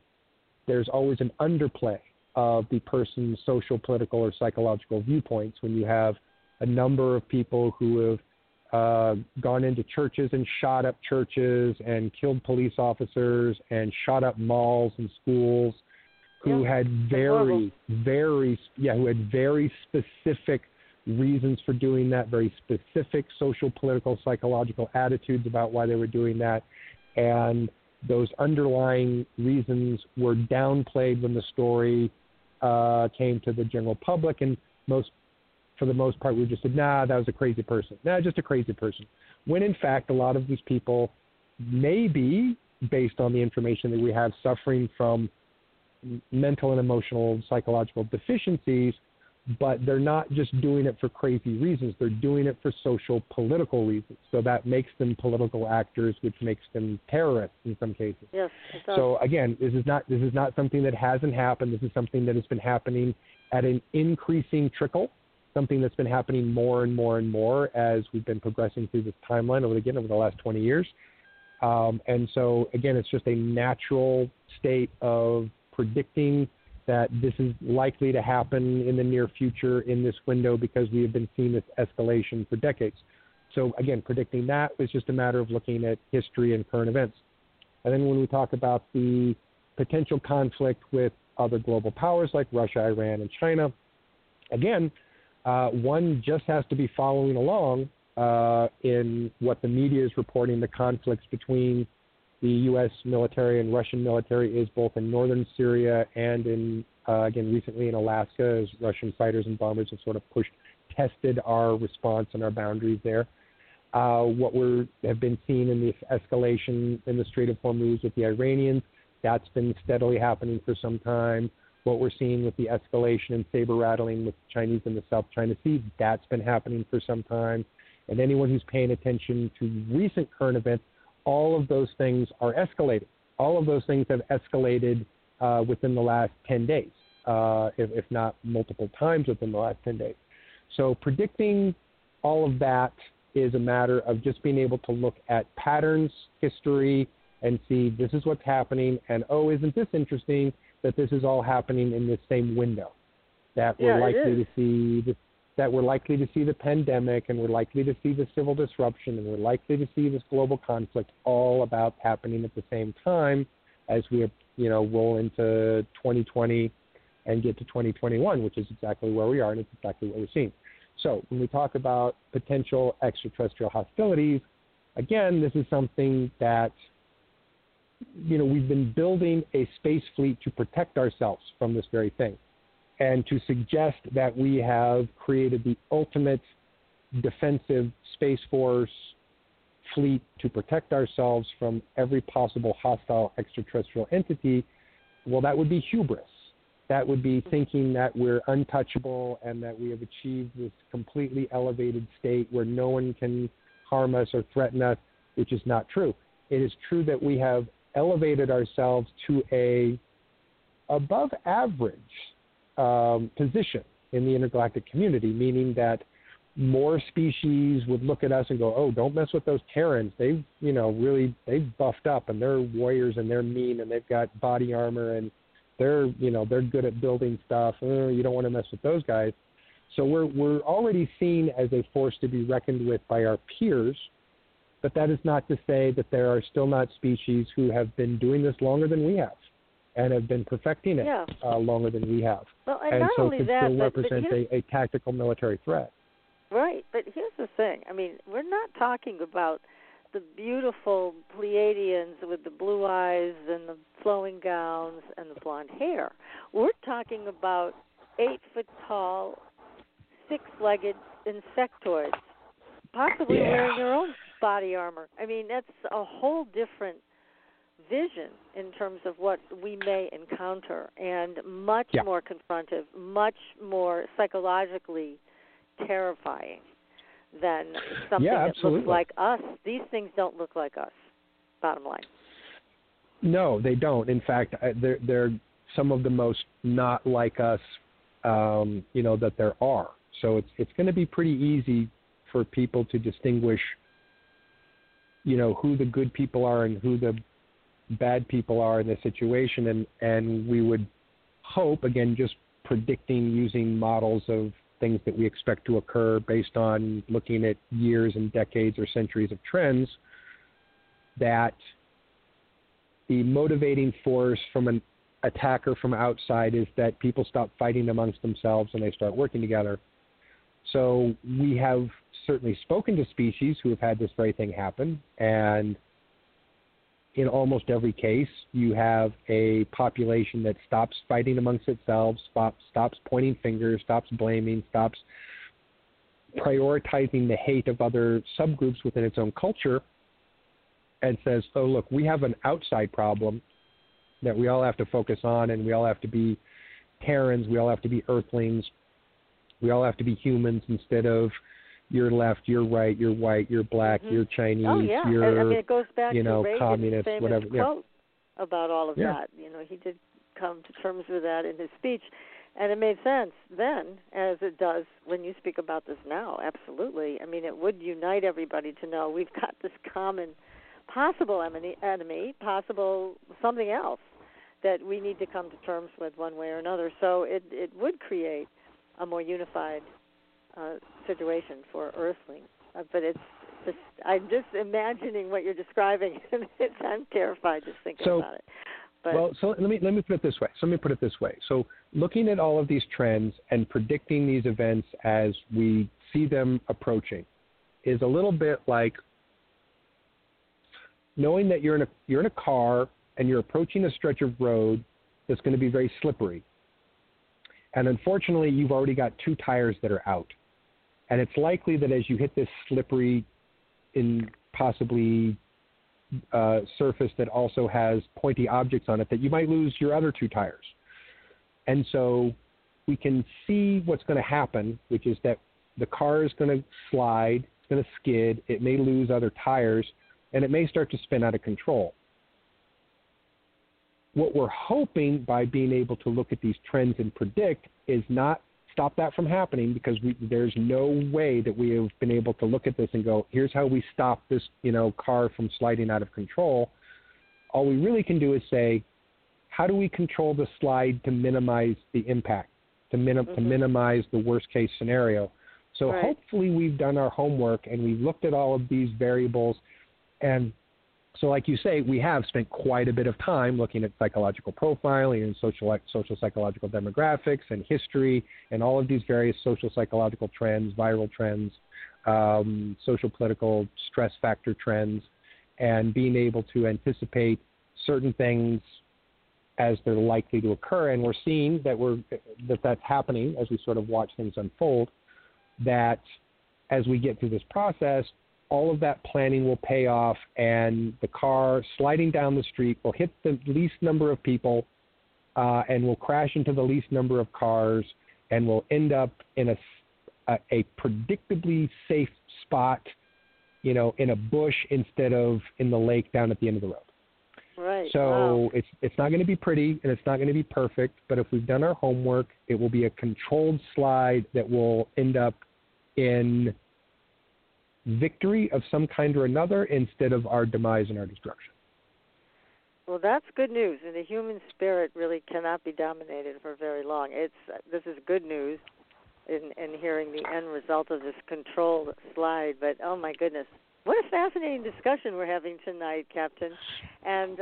there's always an underplay of the person's social, political, or psychological viewpoints when you have a number of people who have uh, gone into churches and shot up churches and killed police officers and shot up malls and schools who Yeah, had very, very, yeah, who had very specific reasons for doing that, very specific social, political, psychological attitudes about why they were doing that. And those underlying reasons were downplayed when the story uh, came to the general public. And most, for the most part, we just said, nah, that was a crazy person. Nah, just a crazy person. When in fact, a lot of these people may be, based on the information that we have, suffering from mental and emotional psychological deficiencies but they're not just doing it for crazy reasons they're doing it for social political reasons so that makes them political actors which makes them terrorists in some cases Yes. so again this is not this is not something that hasn't happened this is something that has been happening at an increasing trickle something that's been happening more and more and more as we've been progressing through this timeline over again over the last 20 years um, and so again it's just a natural state of predicting that this is likely to happen in the near future in this window because we have been seeing this escalation for decades. So again, predicting that was just a matter of looking at history and current events. And then when we talk about the potential conflict with other global powers like Russia, Iran, and China, again, uh, one just has to be following along uh, in what the media is reporting the conflicts between the U.S. military and Russian military is both in northern Syria and in, uh, again, recently in Alaska, as Russian fighters and bombers have sort of pushed, tested our response and our boundaries there. Uh, what we have been seeing in the escalation in the Strait of Hormuz with the Iranians, that's been steadily happening for some time. What we're seeing with the escalation and saber rattling with the Chinese in the South China Sea, that's been happening for some time. And anyone who's paying attention to recent current events, all of those things are escalating. All of those things have escalated uh, within the last 10 days, uh, if, if not multiple times within the last 10 days. So predicting all of that is a matter of just being able to look at patterns, history, and see this is what's happening. And oh, isn't this interesting that this is all happening in the same window? That we're likely to see the that we're likely to see the pandemic and we're likely to see the civil disruption and we're likely to see this global conflict all about happening at the same time as we you know roll into 2020 and get to 2021 which is exactly where we are and it's exactly what we're seeing so when we talk about potential extraterrestrial hostilities again this is something that you know we've been building a space fleet to protect ourselves from this very thing and to suggest that we have created the ultimate defensive space force fleet to protect ourselves from every possible hostile extraterrestrial entity, well, that would be hubris. That would be thinking that we're untouchable and that we have achieved this completely elevated state where no one can harm us or threaten us, which is not true. It is true that we have elevated ourselves to a above average um, position in the intergalactic community, meaning that more species would look at us and go, "Oh, don't mess with those Terrans. They've, you know, really they've buffed up and they're warriors and they're mean and they've got body armor and they're, you know, they're good at building stuff. Oh, you don't want to mess with those guys." So we're we're already seen as a force to be reckoned with by our peers, but that is not to say that there are still not species who have been doing this longer than we have and have been perfecting it Yeah. uh, longer than we have, Well, and, and not so only that, still but, but represent here's, a, a tactical military threat. right. But here's the thing. I mean, we're not talking about the beautiful Pleiadians with the blue eyes and the flowing gowns and the blonde hair. We're talking about eight foot tall, six legged insectoids, possibly Yeah. wearing their own body armor. I mean, that's a whole different vision in terms of what we may encounter and much Yeah. more confrontive, much more psychologically terrifying than something Yeah, that looks like us. These things don't look like us. Bottom line. No, they don't. In fact, they're they're some of the most not like us, um, you know, that there are. So it's it's going to be pretty easy for people to distinguish, you know, who the good people are and who the bad people are in this situation, and and we would hope again just predicting using models of things that we expect to occur based on looking at years and decades or centuries of trends that the motivating force from an attacker from outside is that people stop fighting amongst themselves and they start working together. So we have certainly spoken to species who have had this very thing happen, and in almost every case, you have a population that stops fighting amongst itself, stops, stops pointing fingers, stops blaming, stops prioritizing the hate of other subgroups within its own culture, and says, "Oh, look, we have an outside problem that we all have to focus on, and we all have to be Terrans, we all have to be Earthlings, we all have to be humans instead of." you're left, you're right, you're white, you're black, mm-hmm. you're Chinese, oh, yeah. you're I mean, it goes back you know to Reagan's communist, famous whatever. Quote yeah. about all of yeah. that. You know, he did come to terms with that in his speech, and it made sense then, as it does when you speak about this now. Absolutely. I mean, it would unite everybody to know we've got this common possible enemy, enemy possible something else that we need to come to terms with one way or another. So it it would create a more unified uh, situation for Earthlings. Uh, but it's just I'm just imagining what you're describing, and it's, I'm terrified just thinking so, about it. But, well, so let me let me put it this way. So let me put it this way. So looking at all of these trends and predicting these events as we see them approaching is a little bit like knowing that you're in a you're in a car and you're approaching a stretch of road that's going to be very slippery. And unfortunately, you've already got two tires that are out. And it's likely that as you hit this slippery, in possibly uh, surface that also has pointy objects on it, that you might lose your other two tires. And so we can see what's going to happen, which is that the car is going to slide, it's going to skid, it may lose other tires, and it may start to spin out of control. What we're hoping by being able to look at these trends and predict is not stop that from happening because we, there's no way that we have been able to look at this and go, here's how we stop this, you know, car from sliding out of control. All we really can do is say, how do we control the slide to minimize the impact, to, minim- mm-hmm. to minimize the worst case scenario? So right. hopefully we've done our homework and we've looked at all of these variables and so, like you say, we have spent quite a bit of time looking at psychological profiling and social social psychological demographics and history and all of these various social psychological trends, viral trends, um, social political stress factor trends, and being able to anticipate certain things as they're likely to occur. And we're seeing that we're that that's happening as we sort of watch things unfold. That as we get through this process, all of that planning will pay off, and the car sliding down the street will hit the least number of people uh, and will crash into the least number of cars and will end up in a, a, a predictably safe spot, you know, in a bush instead of in the lake down at the end of the road. Right. So wow. it's it's not going to be pretty and it's not going to be perfect, but if we've done our homework, it will be a controlled slide that will end up in victory of some kind or another instead of our demise and our destruction. Well, that's good news, and the human spirit really cannot be dominated for very long. It's this is good news in in hearing the end result of this controlled slide. But oh my goodness, what a fascinating discussion we're having tonight, Captain. And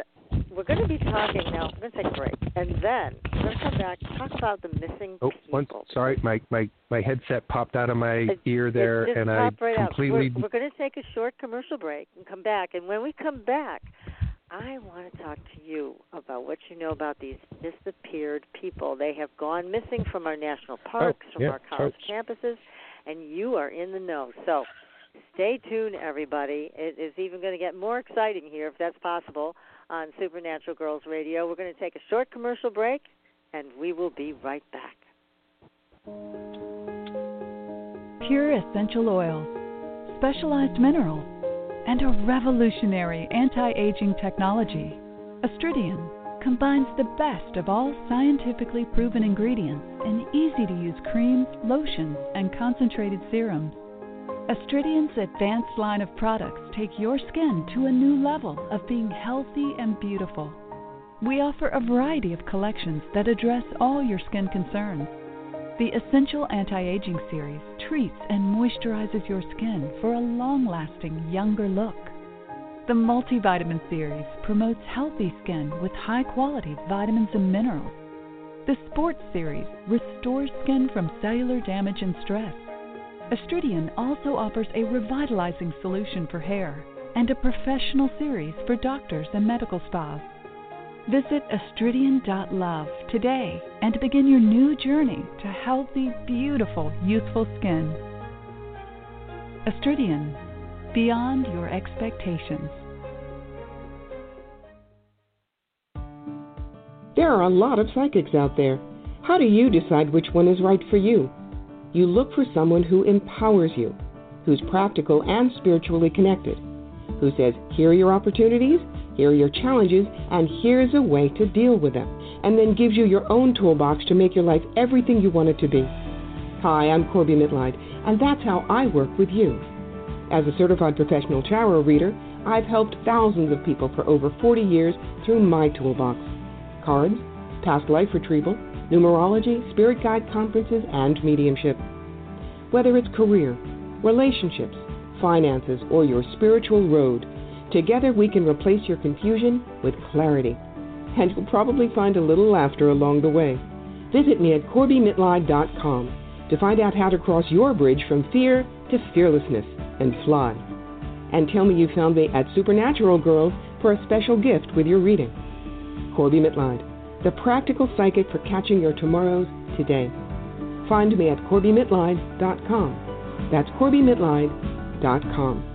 we're going to be talking now. We're going to take a break, and then we're going to come back talk about the missing oh, people. One, sorry, my, my my headset popped out of my it, ear there, and I right completely. Out. We're, we're going to take a short commercial break and come back. And when we come back, I want to talk to you about what you know about these disappeared people. They have gone missing from our national oh, parks, oh, from yeah, our college so, campuses, and you are in the know. So stay tuned, everybody. It is even going to get more exciting here, if that's possible, on Supernatural Girlz Radio. We're going to take a short commercial break, and we will be right back. Pure essential oils, specialized minerals, and a revolutionary anti aging technology. Astridian combines the best of all scientifically proven ingredients in easy to use creams, lotions, and concentrated serums Astridian's advanced line of products take your skin to a new level of being healthy and beautiful. We offer a variety of collections that address all your skin concerns. The Essential Anti Aging Series treats and moisturizes your skin for a long lasting, younger look. The Multivitamin Series promotes healthy skin with high quality vitamins and minerals. The Sports Series restores skin from cellular damage and stress. Astridian also offers a revitalizing solution for hair and a professional series for doctors and medical spas. Visit astridian.love today and begin your new journey to healthy, beautiful, youthful skin. Astridian, beyond your expectations. There are a lot of psychics out there. How do you decide which one is right for you? You look for someone who empowers you, who's practical and spiritually connected, who says, Here are your opportunities, here are your challenges, and here's a way to deal with them, and then gives you your own toolbox to make your life everything you want it to be. Hi, I'm Corbie Mitleid, and that's how I work with you. As a certified professional tarot reader, I've helped thousands of people for over 40 years through my toolbox cards, past life retrieval, numerology, spirit guide conferences, and mediumship. Whether it's career, relationships, finances, or your spiritual road, together we can replace your confusion with clarity. And you'll probably find a little laughter along the way. Visit me at CorbieMitleid.com to find out how to cross your bridge from fear to fearlessness and fly. And tell me you found me at Supernatural Girlz for a special gift with your reading. Corbie Mitleid, the practical psychic for catching your tomorrows today. Find me at CorbieMitleid.com. That's CorbieMitleid.com.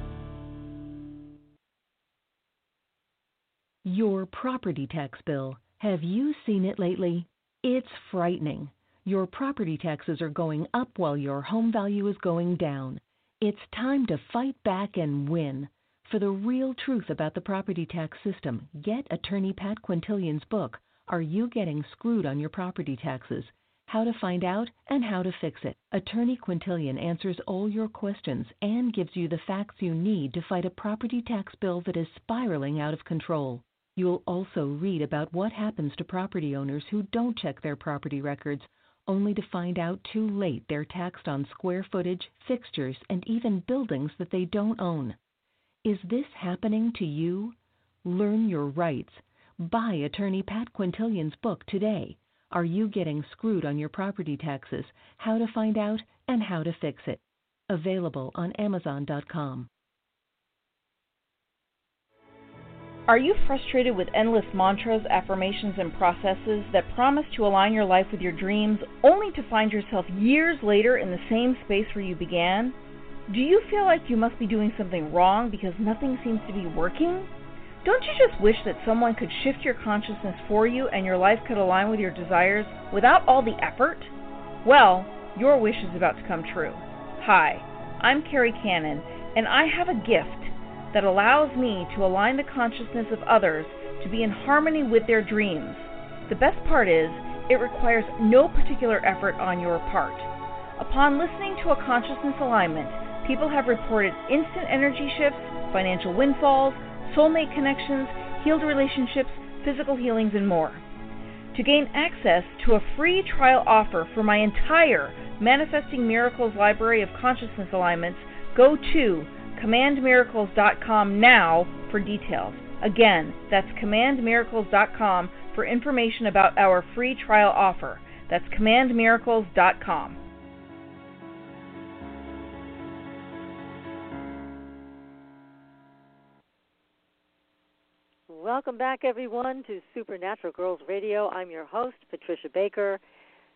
Your property tax bill. Have you seen it lately? It's frightening. Your property taxes are going up while your home value is going down. It's time to fight back and win. For the real truth about the property tax system, get attorney Pat Quintilian's book, Are You Getting Screwed on Your Property Taxes? How to Find Out and How to Fix It. Attorney Quintilian answers all your questions and gives you the facts you need to fight a property tax bill that is spiraling out of control. You'll also read about what happens to property owners who don't check their property records, only to find out too late they're taxed on square footage, fixtures, and even buildings that they don't own. Is this happening to you? Learn your rights. Buy attorney Pat Quintilian's book today. Are you getting screwed on your property taxes? How to find out and how to fix it. Available on Amazon.com. Are you frustrated with endless mantras, affirmations, and processes that promise to align your life with your dreams only to find yourself years later in the same space where you began? Do you feel like you must be doing something wrong because nothing seems to be working? Don't you just wish that someone could shift your consciousness for you and your life could align with your desires without all the effort? Well, your wish is about to come true. Hi, I'm Carrie Cannon, and I have a gift that allows me to align the consciousness of others to be in harmony with their dreams. The best part is, it requires no particular effort on your part. Upon listening to a consciousness alignment, people have reported instant energy shifts, financial windfalls, soulmate connections, healed relationships, physical healings, and more. To gain access to a free trial offer for my entire Manifesting Miracles library of consciousness alignments, go to commandmiracles.com now for details. Again, that's commandmiracles.com for information about our free trial offer. That's commandmiracles.com. Welcome back, everyone, to Supernatural Girlz Radio. I'm your host, Patricia Baker,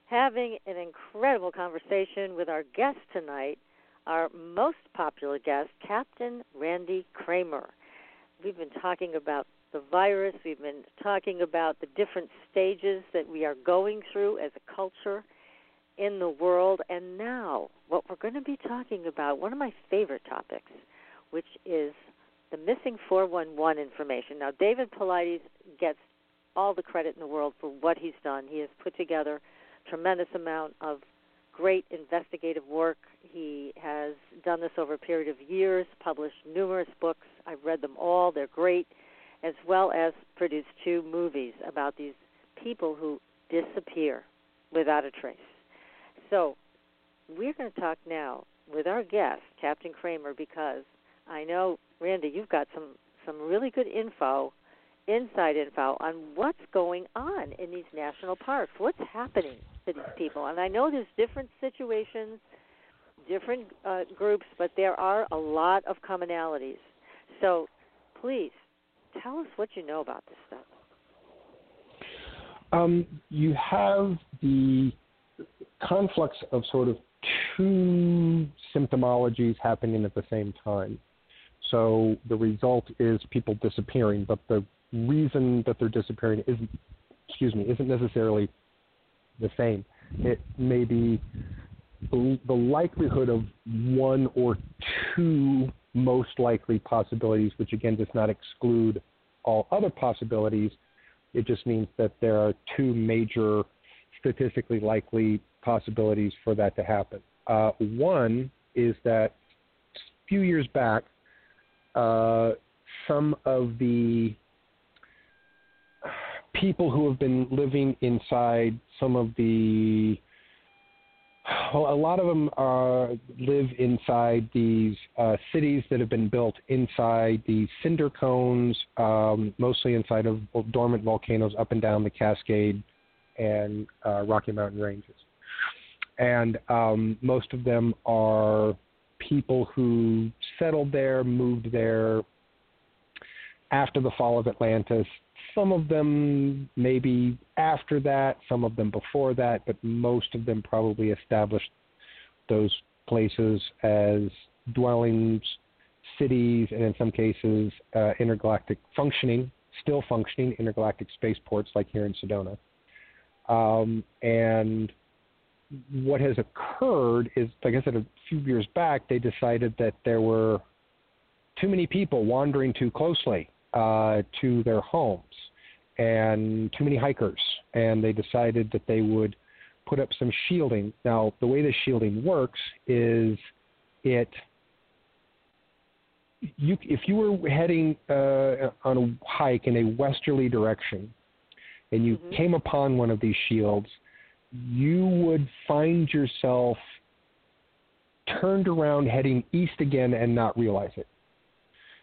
having an incredible conversation with our guest tonight, our most popular guest, Captain Randy Cramer. We've been talking about the virus, we've been talking about the different stages that we are going through as a culture in the world, and now what we're going to be talking about, one of my favorite topics, which is the missing 411 information. Now, David Paulides gets all the credit in the world for what he's done. He has put together a tremendous amount of great investigative work. He has done this over a period of years, published numerous books. I've read them all, they're great, as well as produced two movies about these people who disappear without a trace. So, we're going to talk now with our guest, Captain Cramer, because I know, Randy, you've got some some really good info, inside info on what's going on in these national parks. What's happening to these people? And I know there's different situations, different uh, groups, but there are a lot of commonalities. So, please tell us what you know about this stuff. Um, you have the conflux of sort of two symptomologies happening at the same time. So the result is people disappearing, but the reason that they're disappearing isn't, excuse me, isn't necessarily the same. It may be the likelihood of one or two most likely possibilities, which again does not exclude all other possibilities. It just means that there are two major statistically likely possibilities for that to happen. Uh, one is that a few years back, uh, some of the people who have been living inside some of the well, a lot of them are, live inside these uh, cities that have been built inside these cinder cones, um, mostly inside of dormant volcanoes up and down the Cascade and uh, Rocky Mountain ranges. And um, most of them are people who settled there, moved there after the fall of Atlantis. Some of them maybe after that, some of them before that, but most of them probably established those places as dwellings, cities, and in some cases, uh, intergalactic functioning, still functioning intergalactic spaceports like here in Sedona. Um, and what has occurred is, like I said, a few years back, they decided that there were too many people wandering too closely uh, to their homes and too many hikers, and they decided that they would put up some shielding. Now, the way the shielding works is it you if you were heading uh, on a hike in a westerly direction and you mm-hmm. came upon one of these shields, you would find yourself turned around heading east again and not realize it.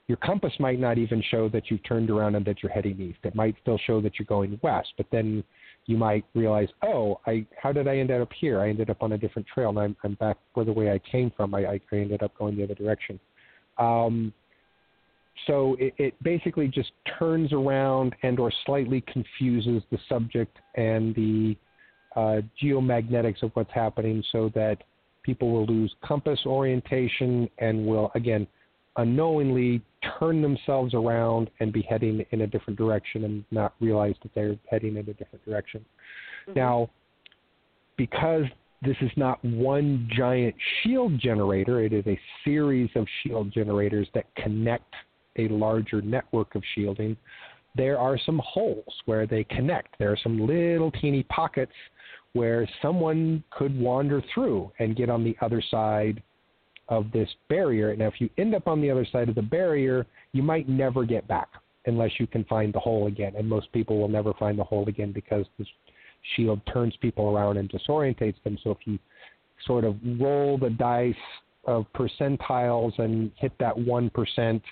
Your compass might not even show that you've turned around and that you're heading east. It might still show that you're going west, but then you might realize, oh, I how did I end up here? I ended up on a different trail, and I'm, I'm back where the way I came from. I, I ended up going the other direction. Um, so it, it basically just turns around and or slightly confuses the subject and the uh, geomagnetics of what's happening so that people will lose compass orientation and will, again, unknowingly turn themselves around and be heading in a different direction and not realize that they're heading in a different direction. Mm-hmm. Now, because this is not one giant shield generator, it is a series of shield generators that connect a larger network of shielding. There are some holes where they connect. There are some little teeny pockets where someone could wander through and get on the other side of this barrier. Now, if you end up on the other side of the barrier, you might never get back unless you can find the hole again. And most people will never find the hole again because the shield turns people around and disorientates them. So if you sort of roll the dice of percentiles and hit that 1%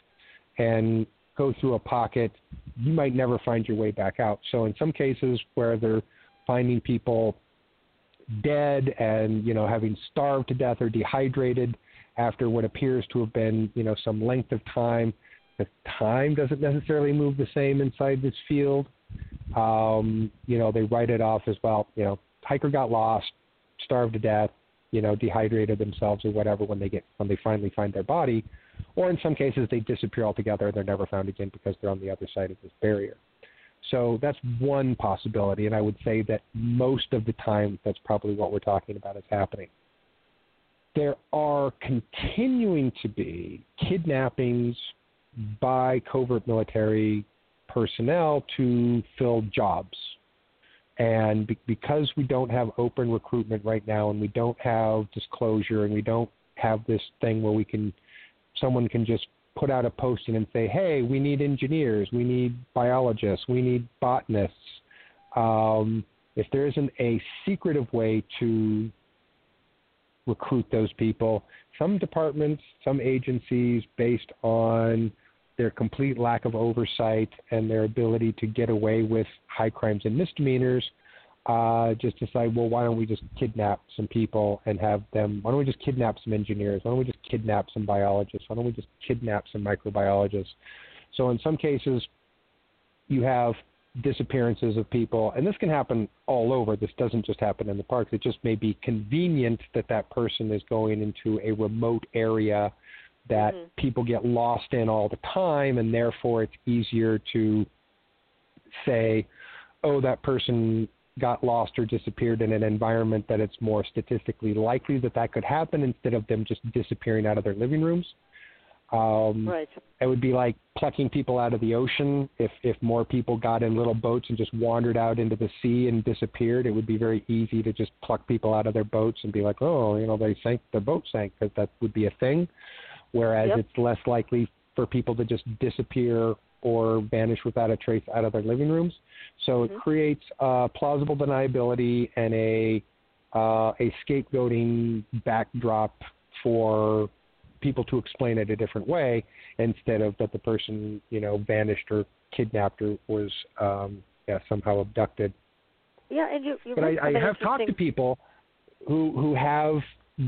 and go through a pocket, you might never find your way back out. So in some cases where they're finding people dead and you know having starved to death or dehydrated after what appears to have been you know some length of time. The time doesn't necessarily move the same inside this field. Um, you know they write it off as well. You know hiker got lost, starved to death, you know dehydrated themselves or whatever when they get when they finally find their body, or in some cases they disappear altogether and they're never found again because they're on the other side of this barrier. So that's one possibility, and I would say that most of the time that's probably what we're talking about is happening. There are continuing to be kidnappings by covert military personnel to fill jobs. And be- because we don't have open recruitment right now, and we don't have disclosure, and we don't have this thing where we can, someone can just put out a posting and say, "Hey, we need engineers, we need biologists, we need botanists." Um, if there isn't a secretive way to recruit those people, some departments, some agencies, based on their complete lack of oversight and their ability to get away with high crimes and misdemeanors, uh, just decide, well, why don't we just kidnap some people and have them? Why don't we just kidnap some engineers? Why don't we just kidnap some biologists? Why don't we just kidnap some microbiologists? So in some cases, you have disappearances of people, and this can happen all over. This doesn't just happen in the parks. It just may be convenient that that person is going into a remote area that Mhm. people get lost in all the time, and therefore it's easier to say, oh, that person got lost or disappeared in an environment that it's more statistically likely that that could happen instead of them just disappearing out of their living rooms. Um, Right. it would be like plucking people out of the ocean. If if more people got in little boats and just wandered out into the sea and disappeared, it would be very easy to just pluck people out of their boats and be like, oh, you know, they sank, their boat sank, because that would be a thing. Whereas Yep. it's less likely for people to just disappear or vanish without a trace out of their living rooms. So it Mhm. creates uh, plausible deniability and a uh, a scapegoating backdrop for people to explain it a different way instead of that the person you know vanished or kidnapped or was um, yeah, somehow abducted. Yeah, and you. you But I, I have talked to people who who have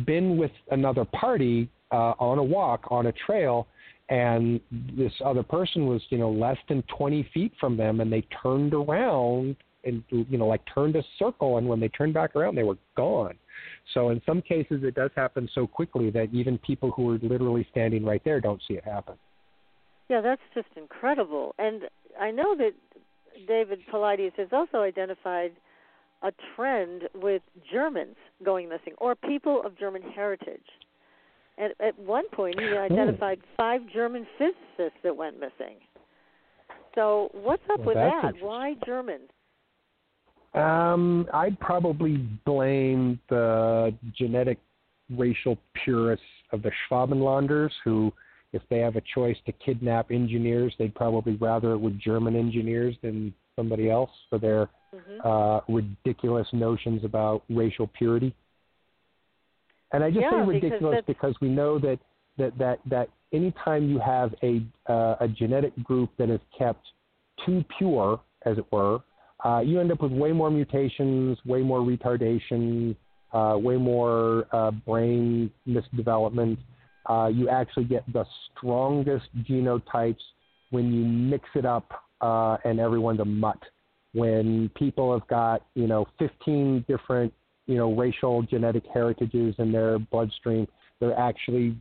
been with another party uh, on a walk on a trail, and this other person was you know less than 20 feet from them, and they turned around and you know like turned a circle, and when they turned back around, they were gone. So in some cases, it does happen so quickly that even people who are literally standing right there don't see it happen. Yeah, that's just incredible. And I know that David Paulides has also identified a trend with Germans going missing or people of German heritage. And at one point, he identified five German physicists that went missing. So, what's up Well, with that? Why Germans? Um, I'd probably blame the genetic racial purists of the Schwabenlanders who, if they have a choice to kidnap engineers, they'd probably rather it with German engineers than somebody else for their hmm uh, ridiculous notions about racial purity. And I just Yeah, say ridiculous that's- because we know that that that that anytime you have a uh, a genetic group that is kept too pure, as it were, uh, you end up with way more mutations, way more retardation, uh, way more uh, brain misdevelopment. Uh, you actually get the strongest genotypes when you mix it up uh, and everyone's a mutt. When people have got you know 15 different you know racial genetic heritages in their bloodstream, they're actually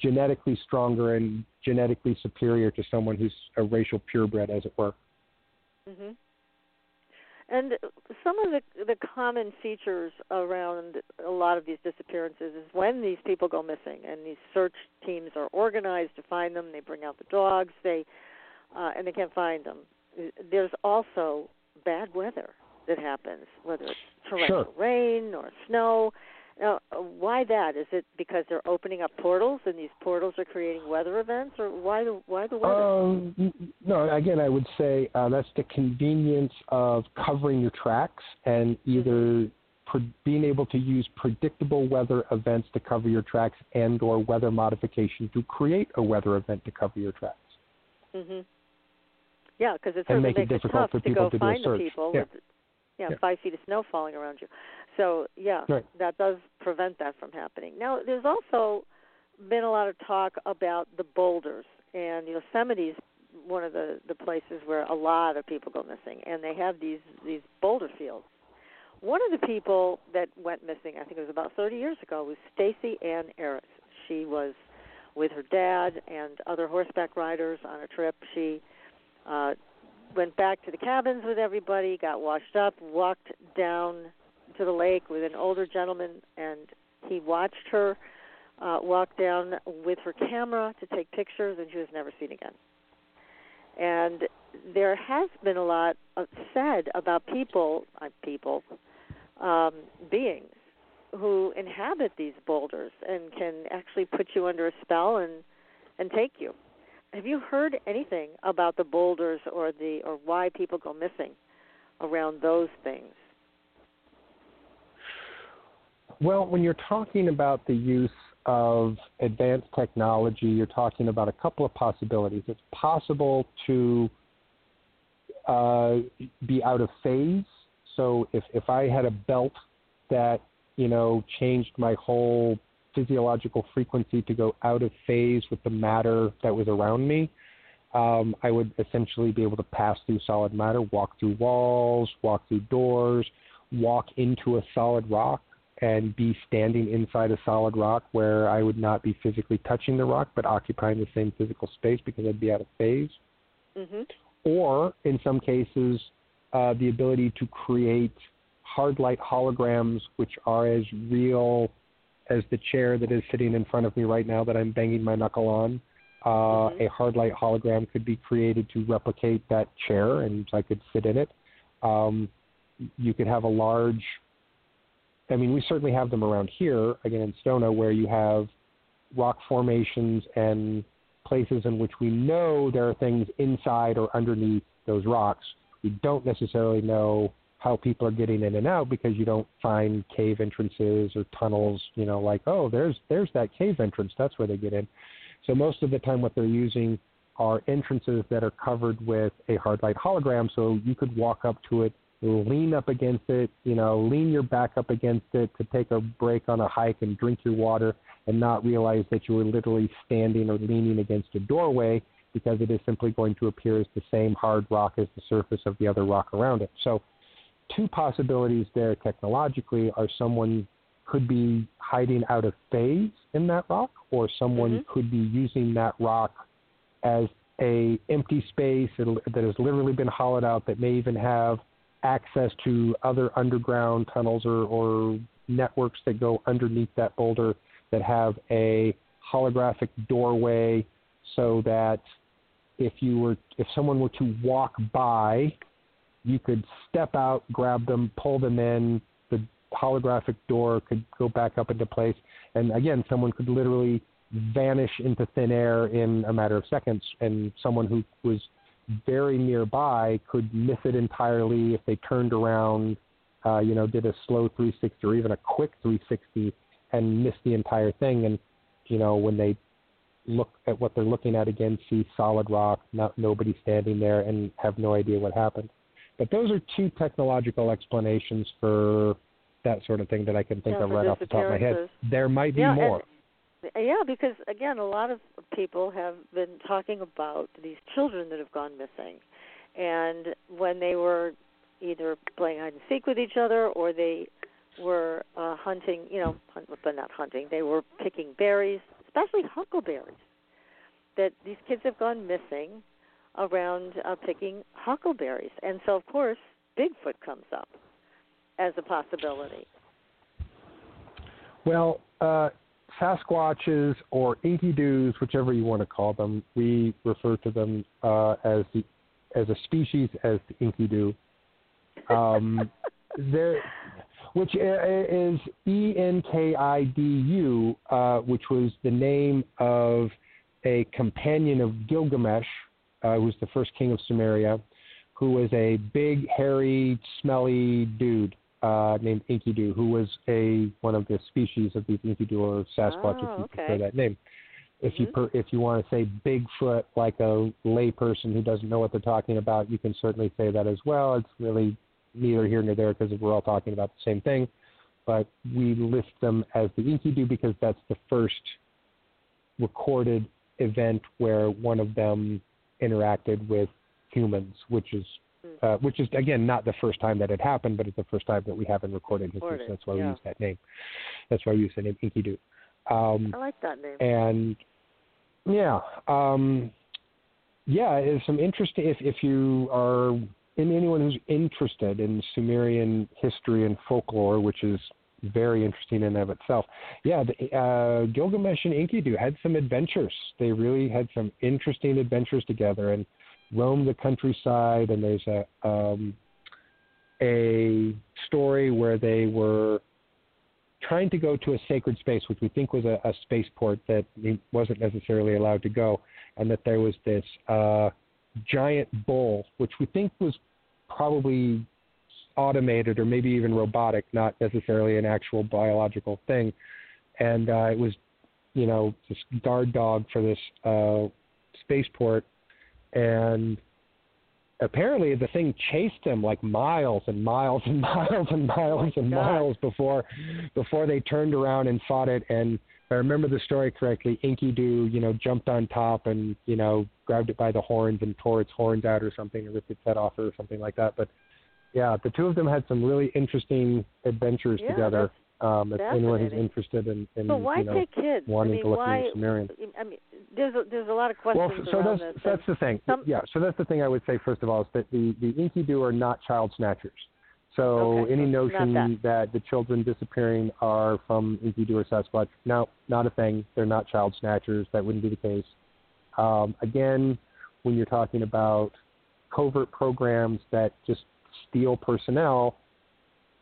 genetically stronger and genetically superior to someone who's a racial purebred, as it were. Mm-hmm. And some of the the common features around a lot of these disappearances is when these people go missing, and these search teams are organized to find them. They bring out the dogs, they uh, and they can't find them. There's also bad weather that happens, whether it's torrential Sure. rain or snow. Now, why that? Is it because they're opening up portals, and these portals are creating weather events, or why the why the weather? Um, no, again, I would say uh, that's the convenience of covering your tracks and either pre- being able to use predictable weather events to cover your tracks and or weather modification to create a weather event to cover your tracks. hmm Yeah, because it And make it difficult tough for to people go to do a search. people Yeah. with yeah, Yeah. five feet of snow falling around you. So yeah, Right. that does prevent that from happening. Now, there's also been a lot of talk about the boulders, and Yosemite's one of the the places where a lot of people go missing, and they have these these boulder fields. One of the people that went missing, I think it was about 30 years ago, was Stacy Ann Arras. She was with her dad and other horseback riders on a trip. She uh, went back to the cabins with everybody, got washed up, walked down to the lake with an older gentleman, and he watched her uh, walk down with her camera to take pictures, and she was never seen again. and there has been a lot said about people, uh, people, um, beings who inhabit these boulders and can actually put you under a spell and and take you. Have you heard anything about the boulders or the or why people go missing around those things? Well, when you're talking about the use of advanced technology, you're talking about a couple of possibilities. It's possible to uh, be out of phase. So if, if I had a belt that, you know, changed my whole physiological frequency to go out of phase with the matter that was around me, um, I would essentially be able to pass through solid matter, walk through walls, walk through doors, walk into a solid rock, and be standing inside a solid rock where I would not be physically touching the rock but occupying the same physical space because I'd be out of phase. Mm-hmm. Or, in some cases, uh, the ability to create hard light holograms which are as real as the chair that is sitting in front of me right now that I'm banging my knuckle on. Uh, mm-hmm. A hard light hologram could be created to replicate that chair, and I could sit in it. Um, you could have a large I mean, we certainly have them around here, again in Sedona, where you have rock formations and places in which we know there are things inside or underneath those rocks. We don't necessarily know how people are getting in and out because you don't find cave entrances or tunnels, you know, like, oh, there's there's that cave entrance, that's where they get in. So most of the time what they're using are entrances that are covered with a hard light hologram so you could walk up to it lean up against it, you know, lean your back up against it to take a break on a hike and drink your water and not realize that you were literally standing or leaning against a doorway because it is simply going to appear as the same hard rock as the surface of the other rock around it. So, two possibilities there technologically are someone could be hiding out of phase in that rock, or someone mm-hmm. could be using that rock as a empty space that has literally been hollowed out that may even have access to other underground tunnels or, or networks that go underneath that boulder that have a holographic doorway so that if you were if someone were to walk by you could step out grab them pull them in the holographic door could go back up into place and again someone could literally vanish into thin air in a matter of seconds and someone who was very nearby could miss it entirely if they turned around, uh, you know, did a slow 360 or even a quick 360 and miss the entire thing. And, you know, when they look at what they're looking at again, see solid rock, not nobody standing there, and have no idea what happened. But those are two technological explanations for that sort of thing that I can think yeah, of right off the top of my head. There might be yeah, more. Yeah, because again, a lot of people have been talking about these children that have gone missing, and when they were either playing hide and seek with each other or they were uh, hunting, you know, hunt, but not hunting. They were picking berries, especially huckleberries. That these kids have gone missing around uh, picking huckleberries, and so of course Bigfoot comes up as a possibility. Well, uh, Sasquatches or Enkidu's, whichever you want to call them, we refer to them uh, as the as a species as the Enkidu. Um, there, which is E N K I D U, uh, which was the name of a companion of Gilgamesh, uh, who was the first king of Sumeria, who was a big, hairy, smelly dude uh, named Enkidu, who was a one of the species of these Enkidu or Sasquatch, oh, if you okay. prefer that name. If mm-hmm. you per, if you want to say Bigfoot, like a layperson who doesn't know what they're talking about, you can certainly say that as well. It's really neither here nor there because we're all talking about the same thing. But we list them as the Enkidu because that's the first recorded event where one of them interacted with humans, which is uh, which is again not the first time that it happened, but it's the first time that we have in recorded history. So that's why yeah. we use that name. That's why we use the name Enkidu. Um, I like that name. And yeah, um, yeah, it's some interesting. If if you are in anyone who's interested in Sumerian history and folklore, which is very interesting in and of itself. Yeah, the, uh, Gilgamesh and Enkidu had some adventures. They really had some interesting adventures together, and roamed the countryside, and there's a um, a story where they were trying to go to a sacred space, which we think was a, a spaceport that wasn't necessarily allowed to go, and that there was this uh, giant bull, which we think was probably automated or maybe even robotic, not necessarily an actual biological thing. And uh, it was, you know, this guard dog for this uh, spaceport, and apparently the thing chased him like miles and miles and miles and miles and miles before before they turned around and fought it and if I remember the story correctly, Enkidu, you know, jumped on top and, you know, grabbed it by the horns and tore its horns out or something, or ripped its head off or something like that. But yeah, the two of them had some really interesting adventures yeah, together. Um, if anyone who's interested in, in But why you know, take kids? wanting I mean, to look why? into Sumerian. I mean, there's a, there's a lot of Well, questions so around that's this. that's the thing. Some- yeah, so that's the thing I would say first of all is that the the Enkidu are not child snatchers. So Okay, any so not notion that. the children disappearing are from Enkidu or Sasquatch, no, not a thing. They're not child snatchers. That wouldn't be the case. Um, again, when you're talking about covert programs that just steal personnel,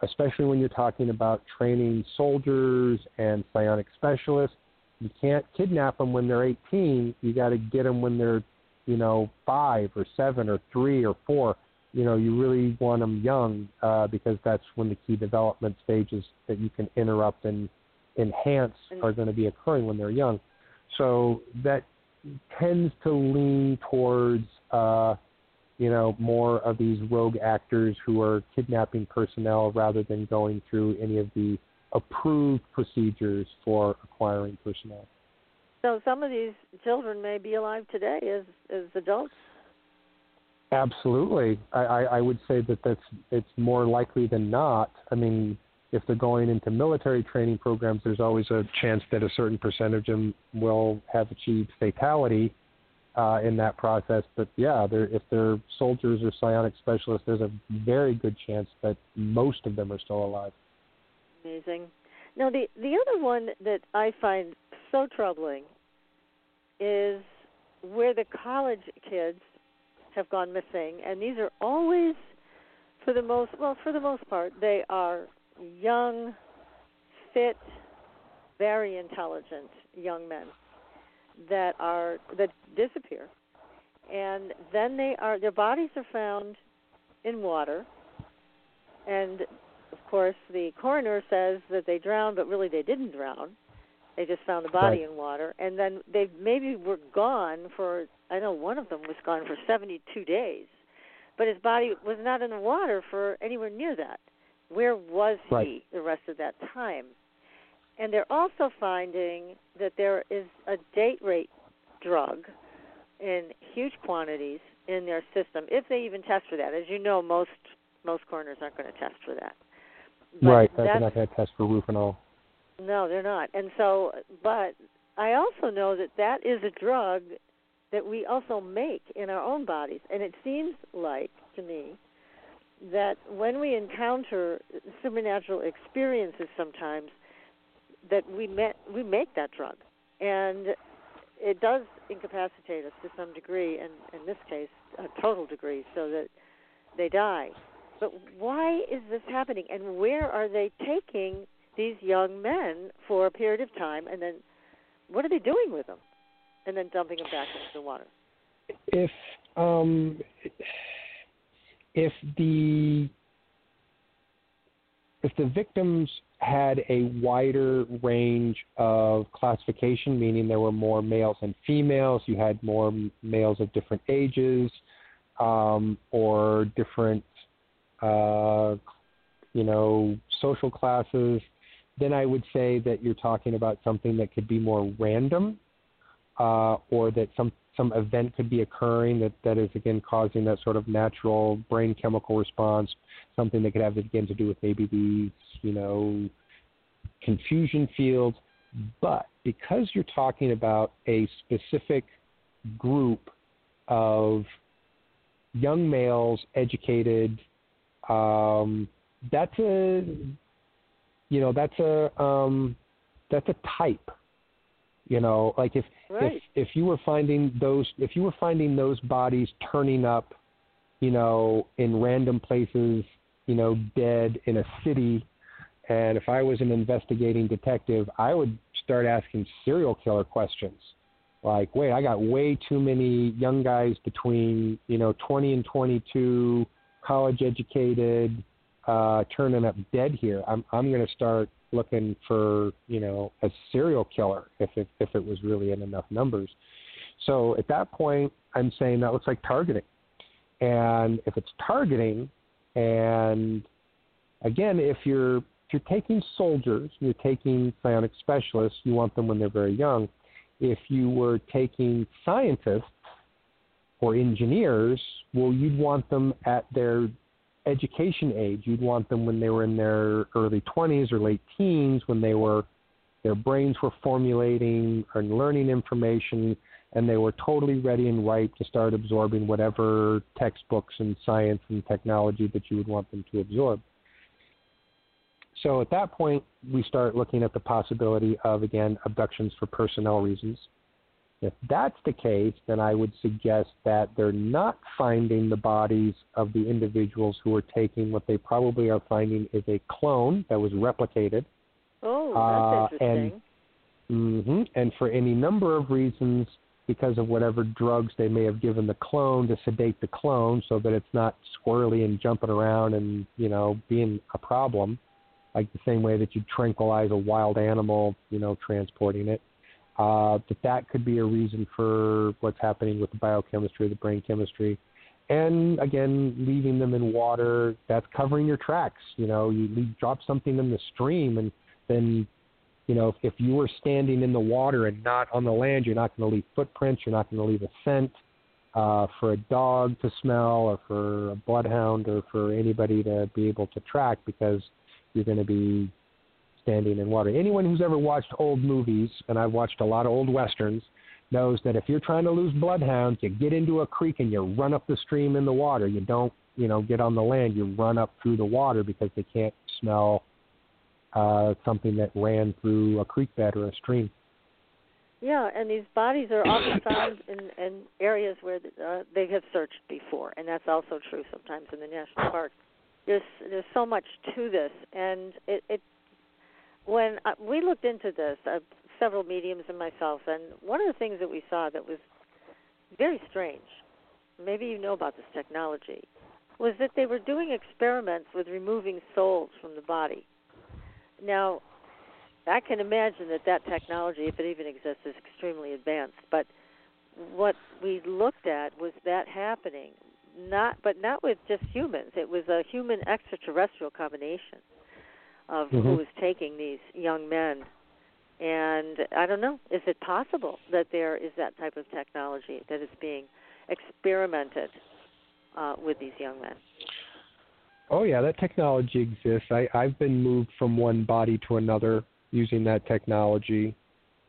especially when you're talking about training soldiers and psionic specialists, you can't kidnap them when they're 18. You got to get them when they're, you know, five or seven or three or four. You know, you really want them young uh, because that's when the key development stages that you can interrupt and enhance are going to be occurring when they're young. So that tends to lean towards, uh, you know, more of these rogue actors who are kidnapping personnel rather than going through any of the approved procedures for acquiring personnel. So some of these children may be alive today as as adults. Absolutely, I, I, I would say that that's it's more likely than not. I mean, if they're going into military training programs, there's always a chance that a certain percentage of them will have achieved fatality uh, in that process. But yeah, they're, if they're soldiers or psionic specialists, there's a very good chance that most of them are still alive. Amazing. Now the the other one that I find so troubling is where the college kids have gone missing, and these are always, for the most well, for the most part, they are young, fit, very intelligent young men that are that disappear, and then they are their bodies are found in water, and of course the coroner says that they drowned, but really they didn't drown. They just found the body Right. in water, and then they maybe were gone for. I know one of them was gone for 72 days, but his body was not in the water for anywhere near that. Where was he the rest of that time? And they're also finding that there is a date rape drug in huge quantities in their system, if they even test for that. As you know, most most coroners aren't going to test for that. But right, they're not going to test for rufinol. no, they're not. And so, but I also know that that is a drug that we also make in our own bodies. And it seems like to me that when we encounter supernatural experiences sometimes that we met, we make that drug. And it does incapacitate us to some degree and in this case a total degree so that they die. But why is this happening and where are they taking these young men for a period of time and then what are they doing with them and then dumping them back into the water if um if the if the victims had a wider range of classification, meaning there were more males and females, you had more males of different ages, um, or different, uh, you know, social classes, then I would say that you're talking about something that could be more random, uh, or that some some event could be occurring that, that is again causing that sort of natural brain chemical response, something that could have again to do with maybe these, you know, confusion fields. But because you're talking about a specific group of young males, educated, um, that's a, you know, that's a, um, that's a type You know, like if right. if if you were finding those if you were finding those bodies turning up, you know, in random places, you know, dead in a city, and if I was an investigating detective, I would start asking serial killer questions. Like, wait, I got way too many young guys between, you know, 20 and 22, college educated, uh, turning up dead here. I'm I'm going to start looking for you know a serial killer if it if it was really in enough numbers. So at that point, I'm saying that looks like targeting, and if it's targeting, and again, if you're if you're taking soldiers, you're taking psionic specialists, you want them when they're very young. If you were taking scientists or engineers, well, you'd want them at their education age. You'd want them when they were in their early 20s or late teens, when they were their brains were formulating and learning information, and they were totally ready and ripe to start absorbing whatever textbooks and science and technology that you would want them to absorb. So at that point, we start looking at the possibility of, again, abductions for personnel reasons. If that's the case, then I would suggest that they're not finding the bodies of the individuals who are taking what they probably are finding is a clone that was replicated. Oh, Uh, that's interesting. hmm And for any number of reasons, because of whatever drugs they may have given the clone to sedate the clone so that it's not squirrely and jumping around and, you know, being a problem, like the same way that you tranquilize a wild animal, you know, transporting it uh, that that could be a reason for what's happening with the biochemistry, the brain chemistry. And again, leaving them in water, that's covering your tracks. You know, you leave, drop something in the stream, and then, you know, if, if you were standing in the water and not on the land, you're not going to leave footprints, you're not going to leave a scent uh, for a dog to smell, or for a bloodhound, or for anybody to be able to track because you're going to be standing in water. Anyone who's ever watched old movies, and I've watched a lot of old westerns, knows that if you're trying to lose bloodhounds, you get into a creek and you run up the stream in the water. You don't, you know, get on the land. You run up through the water because they can't smell uh, something that ran through a creek bed or a stream. Yeah, and these bodies are often found in, in areas where uh, they have searched before, and that's also true sometimes in the national park. There's there's so much to this, and it, it when uh, we looked into this, uh, several mediums and myself, and one of the things that we saw that was very strange, maybe you know about this technology, was that they were doing experiments with removing souls from the body. Now, I can imagine that that technology, if it even exists, is extremely advanced. But what we looked at was that happening, not but not with just humans. It was a human extraterrestrial combination of Mhm. who was taking these young men. And I don't know, is it possible that there is that type of technology that is being experimented uh, with these young men? Oh yeah, that technology exists. I, I've been moved from one body to another using that technology.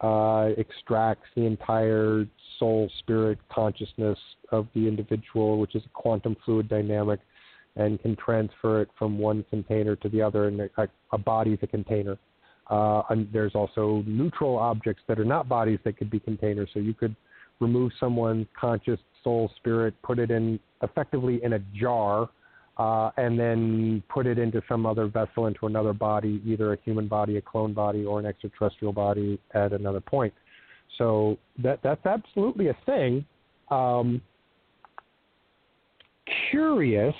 Uh, extracts the entire soul, spirit, consciousness of the individual, which is a quantum fluid dynamic, and can transfer it from one container to the other. And a, a body is a container. Uh, and there's also neutral objects that are not bodies that could be containers. So you could remove someone's conscious soul, spirit, put it in effectively in a jar uh, and then put it into some other vessel into another body, either a human body, a clone body, or an extraterrestrial body at another point. So that that's absolutely a thing. Um, curious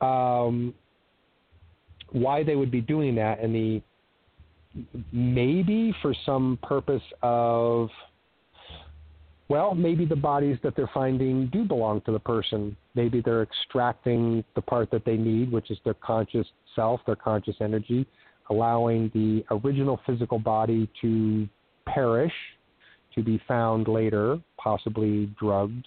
um, why they would be doing that, and the maybe for some purpose of well, maybe the bodies that they're finding do belong to the person. Maybe they're extracting the part that they need, which is their conscious self, their conscious energy, allowing the original physical body to perish, to be found later, possibly drugged,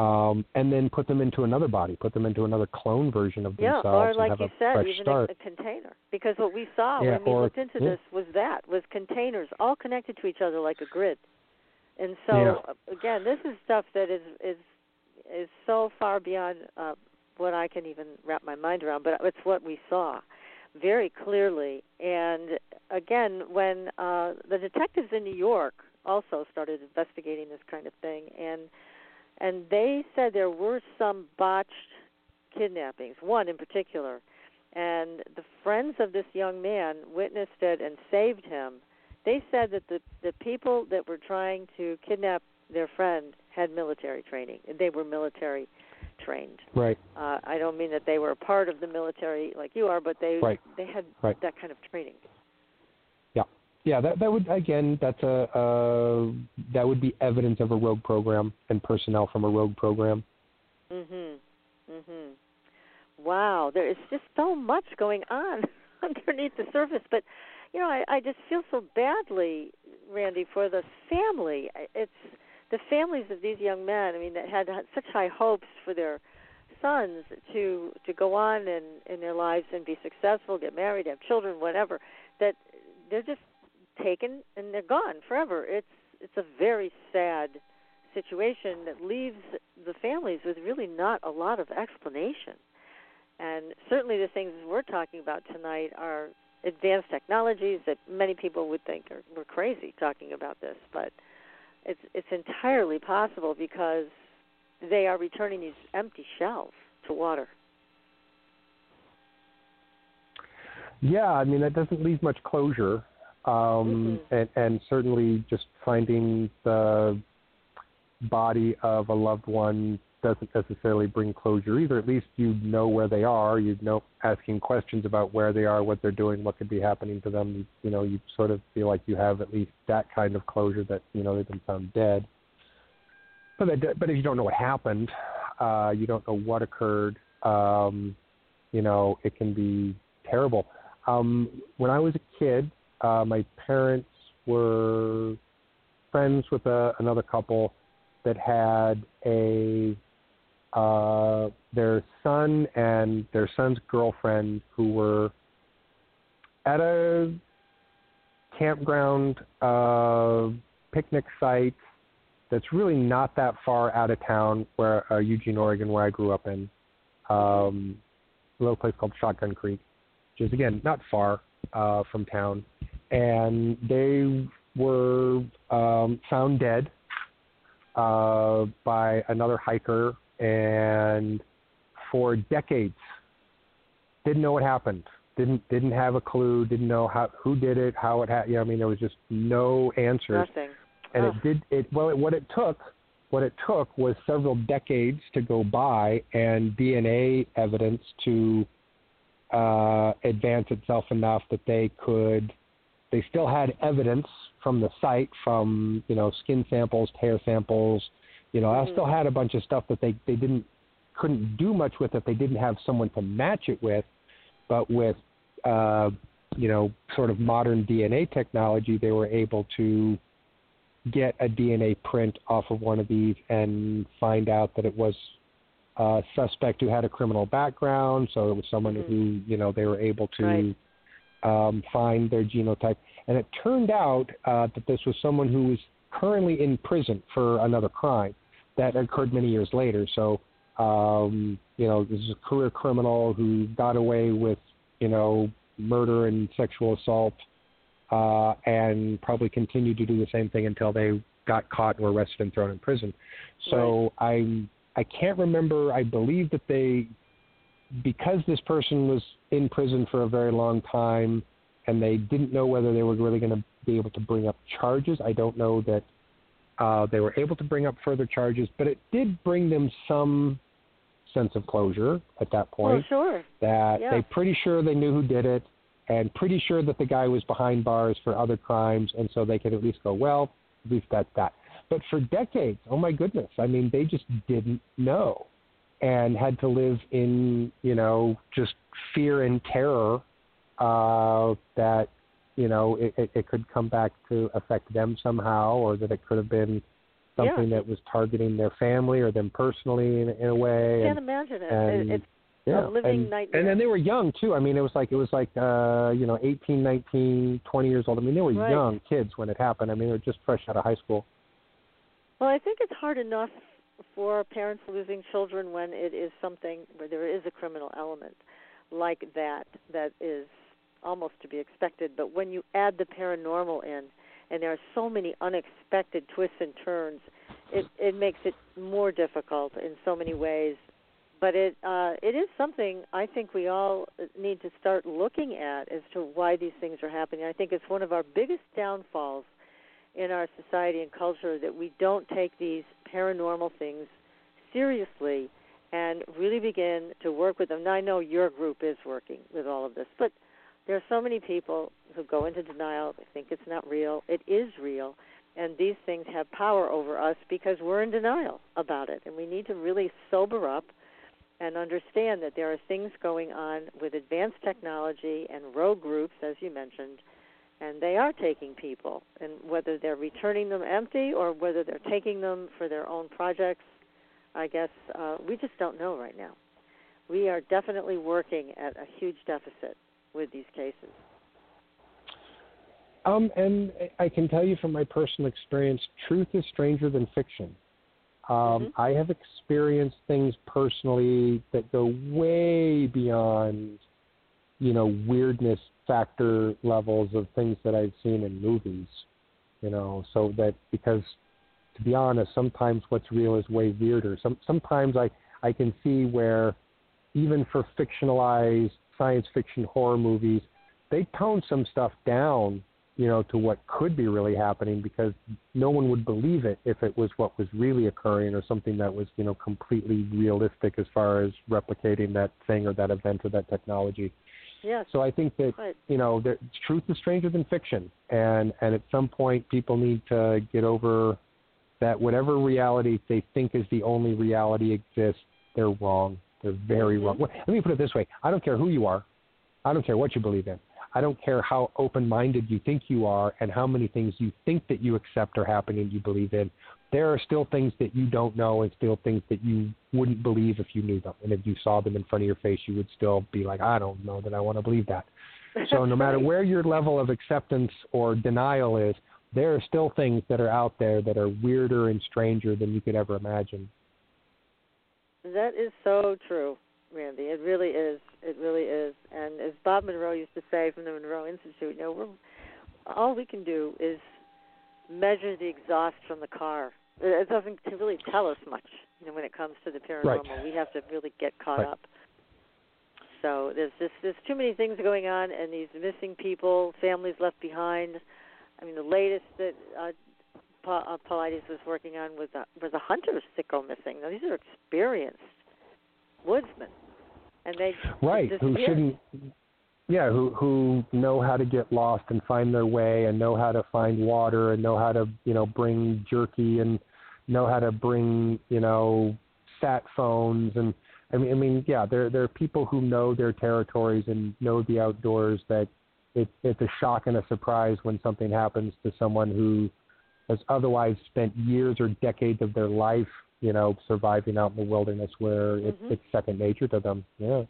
um, and then put them into another body, put them into another clone version of Yeah, themselves or and like have you said, even a, a container. Because what we saw Yeah, when we or- looked into yeah. this was that was containers all connected to each other like a grid. And so Yeah. again, this is stuff that is is is so far beyond uh, what I can even wrap my mind around. But it's what we saw. very clearly. And again, when uh, the detectives in New York also started investigating this kind of thing, and and they said there were some botched kidnappings, one in particular, and the friends of this young man witnessed it and saved him. They said that the the people that were trying to kidnap their friend had military training. They were military trained. Right. Uh, I don't mean that they were a part of the military like you are, but they right. they had right. that kind of training. Yeah. That that would again, that's a uh, that would be evidence of a rogue program and personnel from a rogue program. Mhm. Mhm. Wow, there is just so much going on underneath the surface, but you know, I, I just feel so badly, Randy, for the family. It's the families of these young men. I mean, that had, such high hopes for their sons to to go on in in their lives and be successful, get married, have children, whatever. That they're just taken and they're gone forever. It's it's a very sad situation that leaves the families with really not a lot of explanation. And certainly the things we're talking about tonight are advanced technologies that many people would think are we're crazy talking about this, but it's it's entirely possible because they are returning these empty shells to water. Yeah, I mean that doesn't leave much closure, um, mm-hmm. and, and certainly just finding the body of a loved one doesn't necessarily bring closure either. At least you know where they are. You know, asking questions about where they are, what they're doing, what could be happening to them. You, you know, you sort of feel like you have at least that kind of closure that you know they've been found dead. But that, but if you don't know what happened, uh, you don't know what occurred. Um, you know, it can be terrible. Um, when I was a kid, uh, my parents were friends with a, another couple that had a uh, their son and their son's girlfriend who were at a campground uh, picnic site that's really not that far out of town, where uh, Eugene, Oregon, where I grew up in, um, a little place called Shotgun Creek, which is again not far uh, from town, and they were um, found dead uh, by another hiker and for decades didn't know what happened. Didn't didn't have a clue. Didn't know how who did it, how it happened. Yeah, I mean there was just no answers. Nothing. And it did it. Well, it, what it took, what it took was several decades to go by and DNA evidence to uh, advance itself enough that they could. They still had evidence from the site, from you know skin samples, hair samples, you know, mm-hmm. I still had a bunch of stuff that they they didn't couldn't do much with if they didn't have someone to match it with, but with uh, you know sort of modern DNA technology, they were able to get a DNA print off of one of these and find out that it was a suspect who had a criminal background. So it was someone mm-hmm. who you know they were able to. Right. Um, find their genotype, and it turned out uh, that this was someone who was currently in prison for another crime that occurred many years later. So, um, you know, this is a career criminal who got away with, you know, murder and sexual assault, uh, and probably continued to do the same thing until they got caught and were arrested and thrown in prison. So right. I I can't remember. I believe that they, because this person was in prison for a very long time, and they didn't know whether they were really going to be able to bring up charges. I don't know that uh, they were able to bring up further charges, but it did bring them some sense of closure at that point. Well, sure. That yeah. they pretty sure they knew who did it, and pretty sure that the guy was behind bars for other crimes, and so they could at least go, well, at least that's that. But for decades, oh my goodness, I mean, they just didn't know, and had to live in you know just fear and terror uh, that you know, it, it, it could come back to affect them somehow, or that it could have been something yeah. that was targeting their family or them personally in, in a way. I can't and, imagine it. and, it's yeah, a living and, nightmare. And then they were young too. I mean, it was like it was like uh, you know, 18, 19, 20 years old. I mean, they were right. young kids when it happened. I mean, they were just fresh out of high school. Well, I think it's hard enough for parents losing children when it is something where there is a criminal element like that that is almost to be expected. But when you add the paranormal in, and there are so many unexpected twists and turns, it it makes it more difficult in so many ways. But it uh, it is something I think we all need to start looking at as to why these things are happening. I think it's one of our biggest downfalls in our society and culture that we don't take these paranormal things seriously and really begin to work with them. Now, I know your group is working with all of this, but there are so many people who go into denial. They think it's not real. It is real. And these things have power over us because we're in denial about it. And we need to really sober up and understand that there are things going on with advanced technology and rogue groups, as you mentioned, and they are taking people. And whether they're returning them empty or whether they're taking them for their own projects, I guess uh, we just don't know right now. We are definitely working at a huge deficit with these cases. Um, and I can tell you from my personal experience, truth is stranger than fiction. Um, mm-hmm. I have experienced things personally that go way beyond, you know, weirdness factor levels of things that I've seen in movies. You know, so that because, to be honest, sometimes what's real is way weirder. Some sometimes I I can see where, even for fictionalized science fiction horror movies, they tone some stuff down, you know, to what could be really happening because no one would believe it if it was what was really occurring or something that was, you know, completely realistic as far as replicating that thing or that event or that technology. Yes. So I think that right. you know, truth is stranger than fiction, and and at some point people need to get over that whatever reality they think is the only reality exists, they're wrong. They're very mm-hmm. wrong. Let me put it this way: I don't care who you are, I don't care what you believe in. I don't care how open-minded you think you are and how many things you think that you accept are happening you believe in. There are still things that you don't know and still things that you wouldn't believe if you knew them. And if you saw them in front of your face, you would still be like, I don't know that I want to believe that. So no matter where your level of acceptance or denial is, there are still things that are out there that are weirder and stranger than you could ever imagine. That is so true, Randy. It really is. It really is. And as Bob Monroe used to say from the Monroe Institute, you know, we're, all we can do is measure the exhaust from the car. It doesn't really tell us much, you know, when it comes to the paranormal. Right. We have to really get caught right. up. So there's just there's too many things going on, and these missing people, families left behind. I mean, the latest that uh, Paul, uh, was working on was a, was a hunter sicko missing. Now these are experienced woodsmen, and they right who shouldn't yeah who who know how to get lost and find their way and know how to find water and know how to you know bring jerky and know how to bring you know sat phones and I mean I mean yeah there there are people who know their territories and know the outdoors that it, it's a shock and a surprise when something happens to someone who has otherwise spent years or decades of their life, you know, surviving out in the wilderness where mm-hmm. it's, it's second nature to them. Yeah.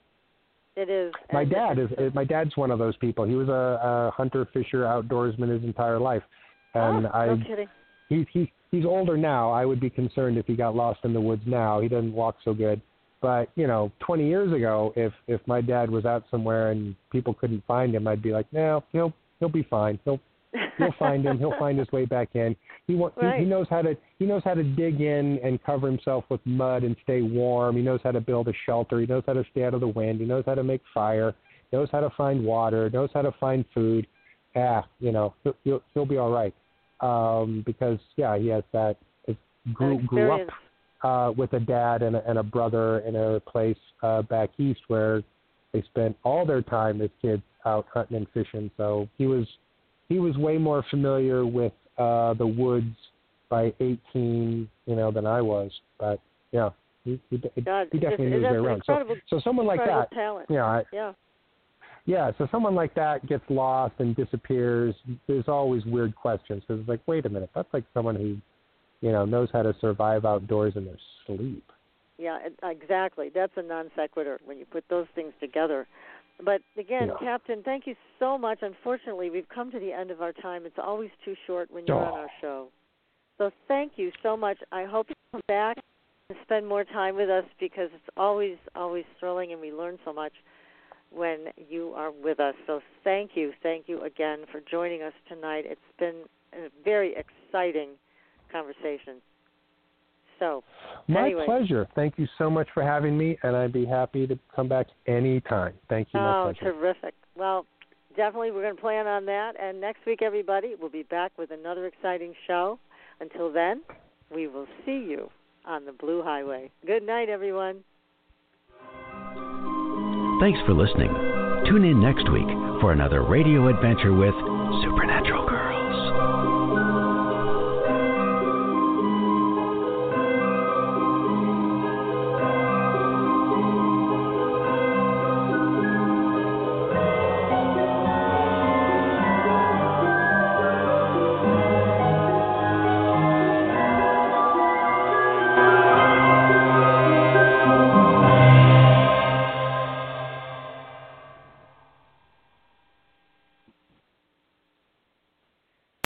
It is. My dad is. My dad's one of those people. He was a, a hunter, fisher, outdoorsman his entire life, and oh, I. No kidding. He's he's he's older now. I would be concerned if he got lost in the woods now. He doesn't walk so good. But you know, 20 years ago, if if my dad was out somewhere and people couldn't find him, I'd be like, no, he'll he'll be fine. He'll he'll find him. He'll find his way back in. He, wa- right. he he knows how to he knows how to dig in and cover himself with mud and stay warm. He knows how to build a shelter. He knows how to stay out of the wind. He knows how to make fire. Knows how to find water. Knows how to find food. Ah, you know, he'll he'll, he'll be all right. Um, because yeah, he has that. It grew grew up uh, with a dad and a, and a brother in a place uh, back east where they spent all their time as kids out hunting and fishing. So he was he was way more familiar with uh, the woods by 18, you know, than I was. But yeah, he, he, God, he definitely knows his way around. So, so someone like that, talent. yeah, I, yeah, yeah. So someone like that gets lost and disappears. There's always weird questions because it's like, wait a minute, that's like someone who, you know, knows how to survive outdoors in their sleep. Yeah, exactly. That's a non sequitur when you put those things together. But again, yeah. Captain, thank you so much. Unfortunately, we've come to the end of our time. It's always too short when you're oh. on our show. So thank you so much. I hope you come back and spend more time with us because it's always, always thrilling and we learn so much. When you are with us. So thank you, thank you again for joining us tonight. It's been a very exciting conversation. So, my anyway. pleasure. Thank you so much for having me, and I'd be happy to come back anytime. Thank you. Oh, terrific. Well, definitely we're going to plan on that. And next week, everybody, we'll be back with another exciting show. Until then, we will see you on the Blue Highway. Good night, everyone. Thanks for listening. Tune in next week for another radio adventure with Supernatural.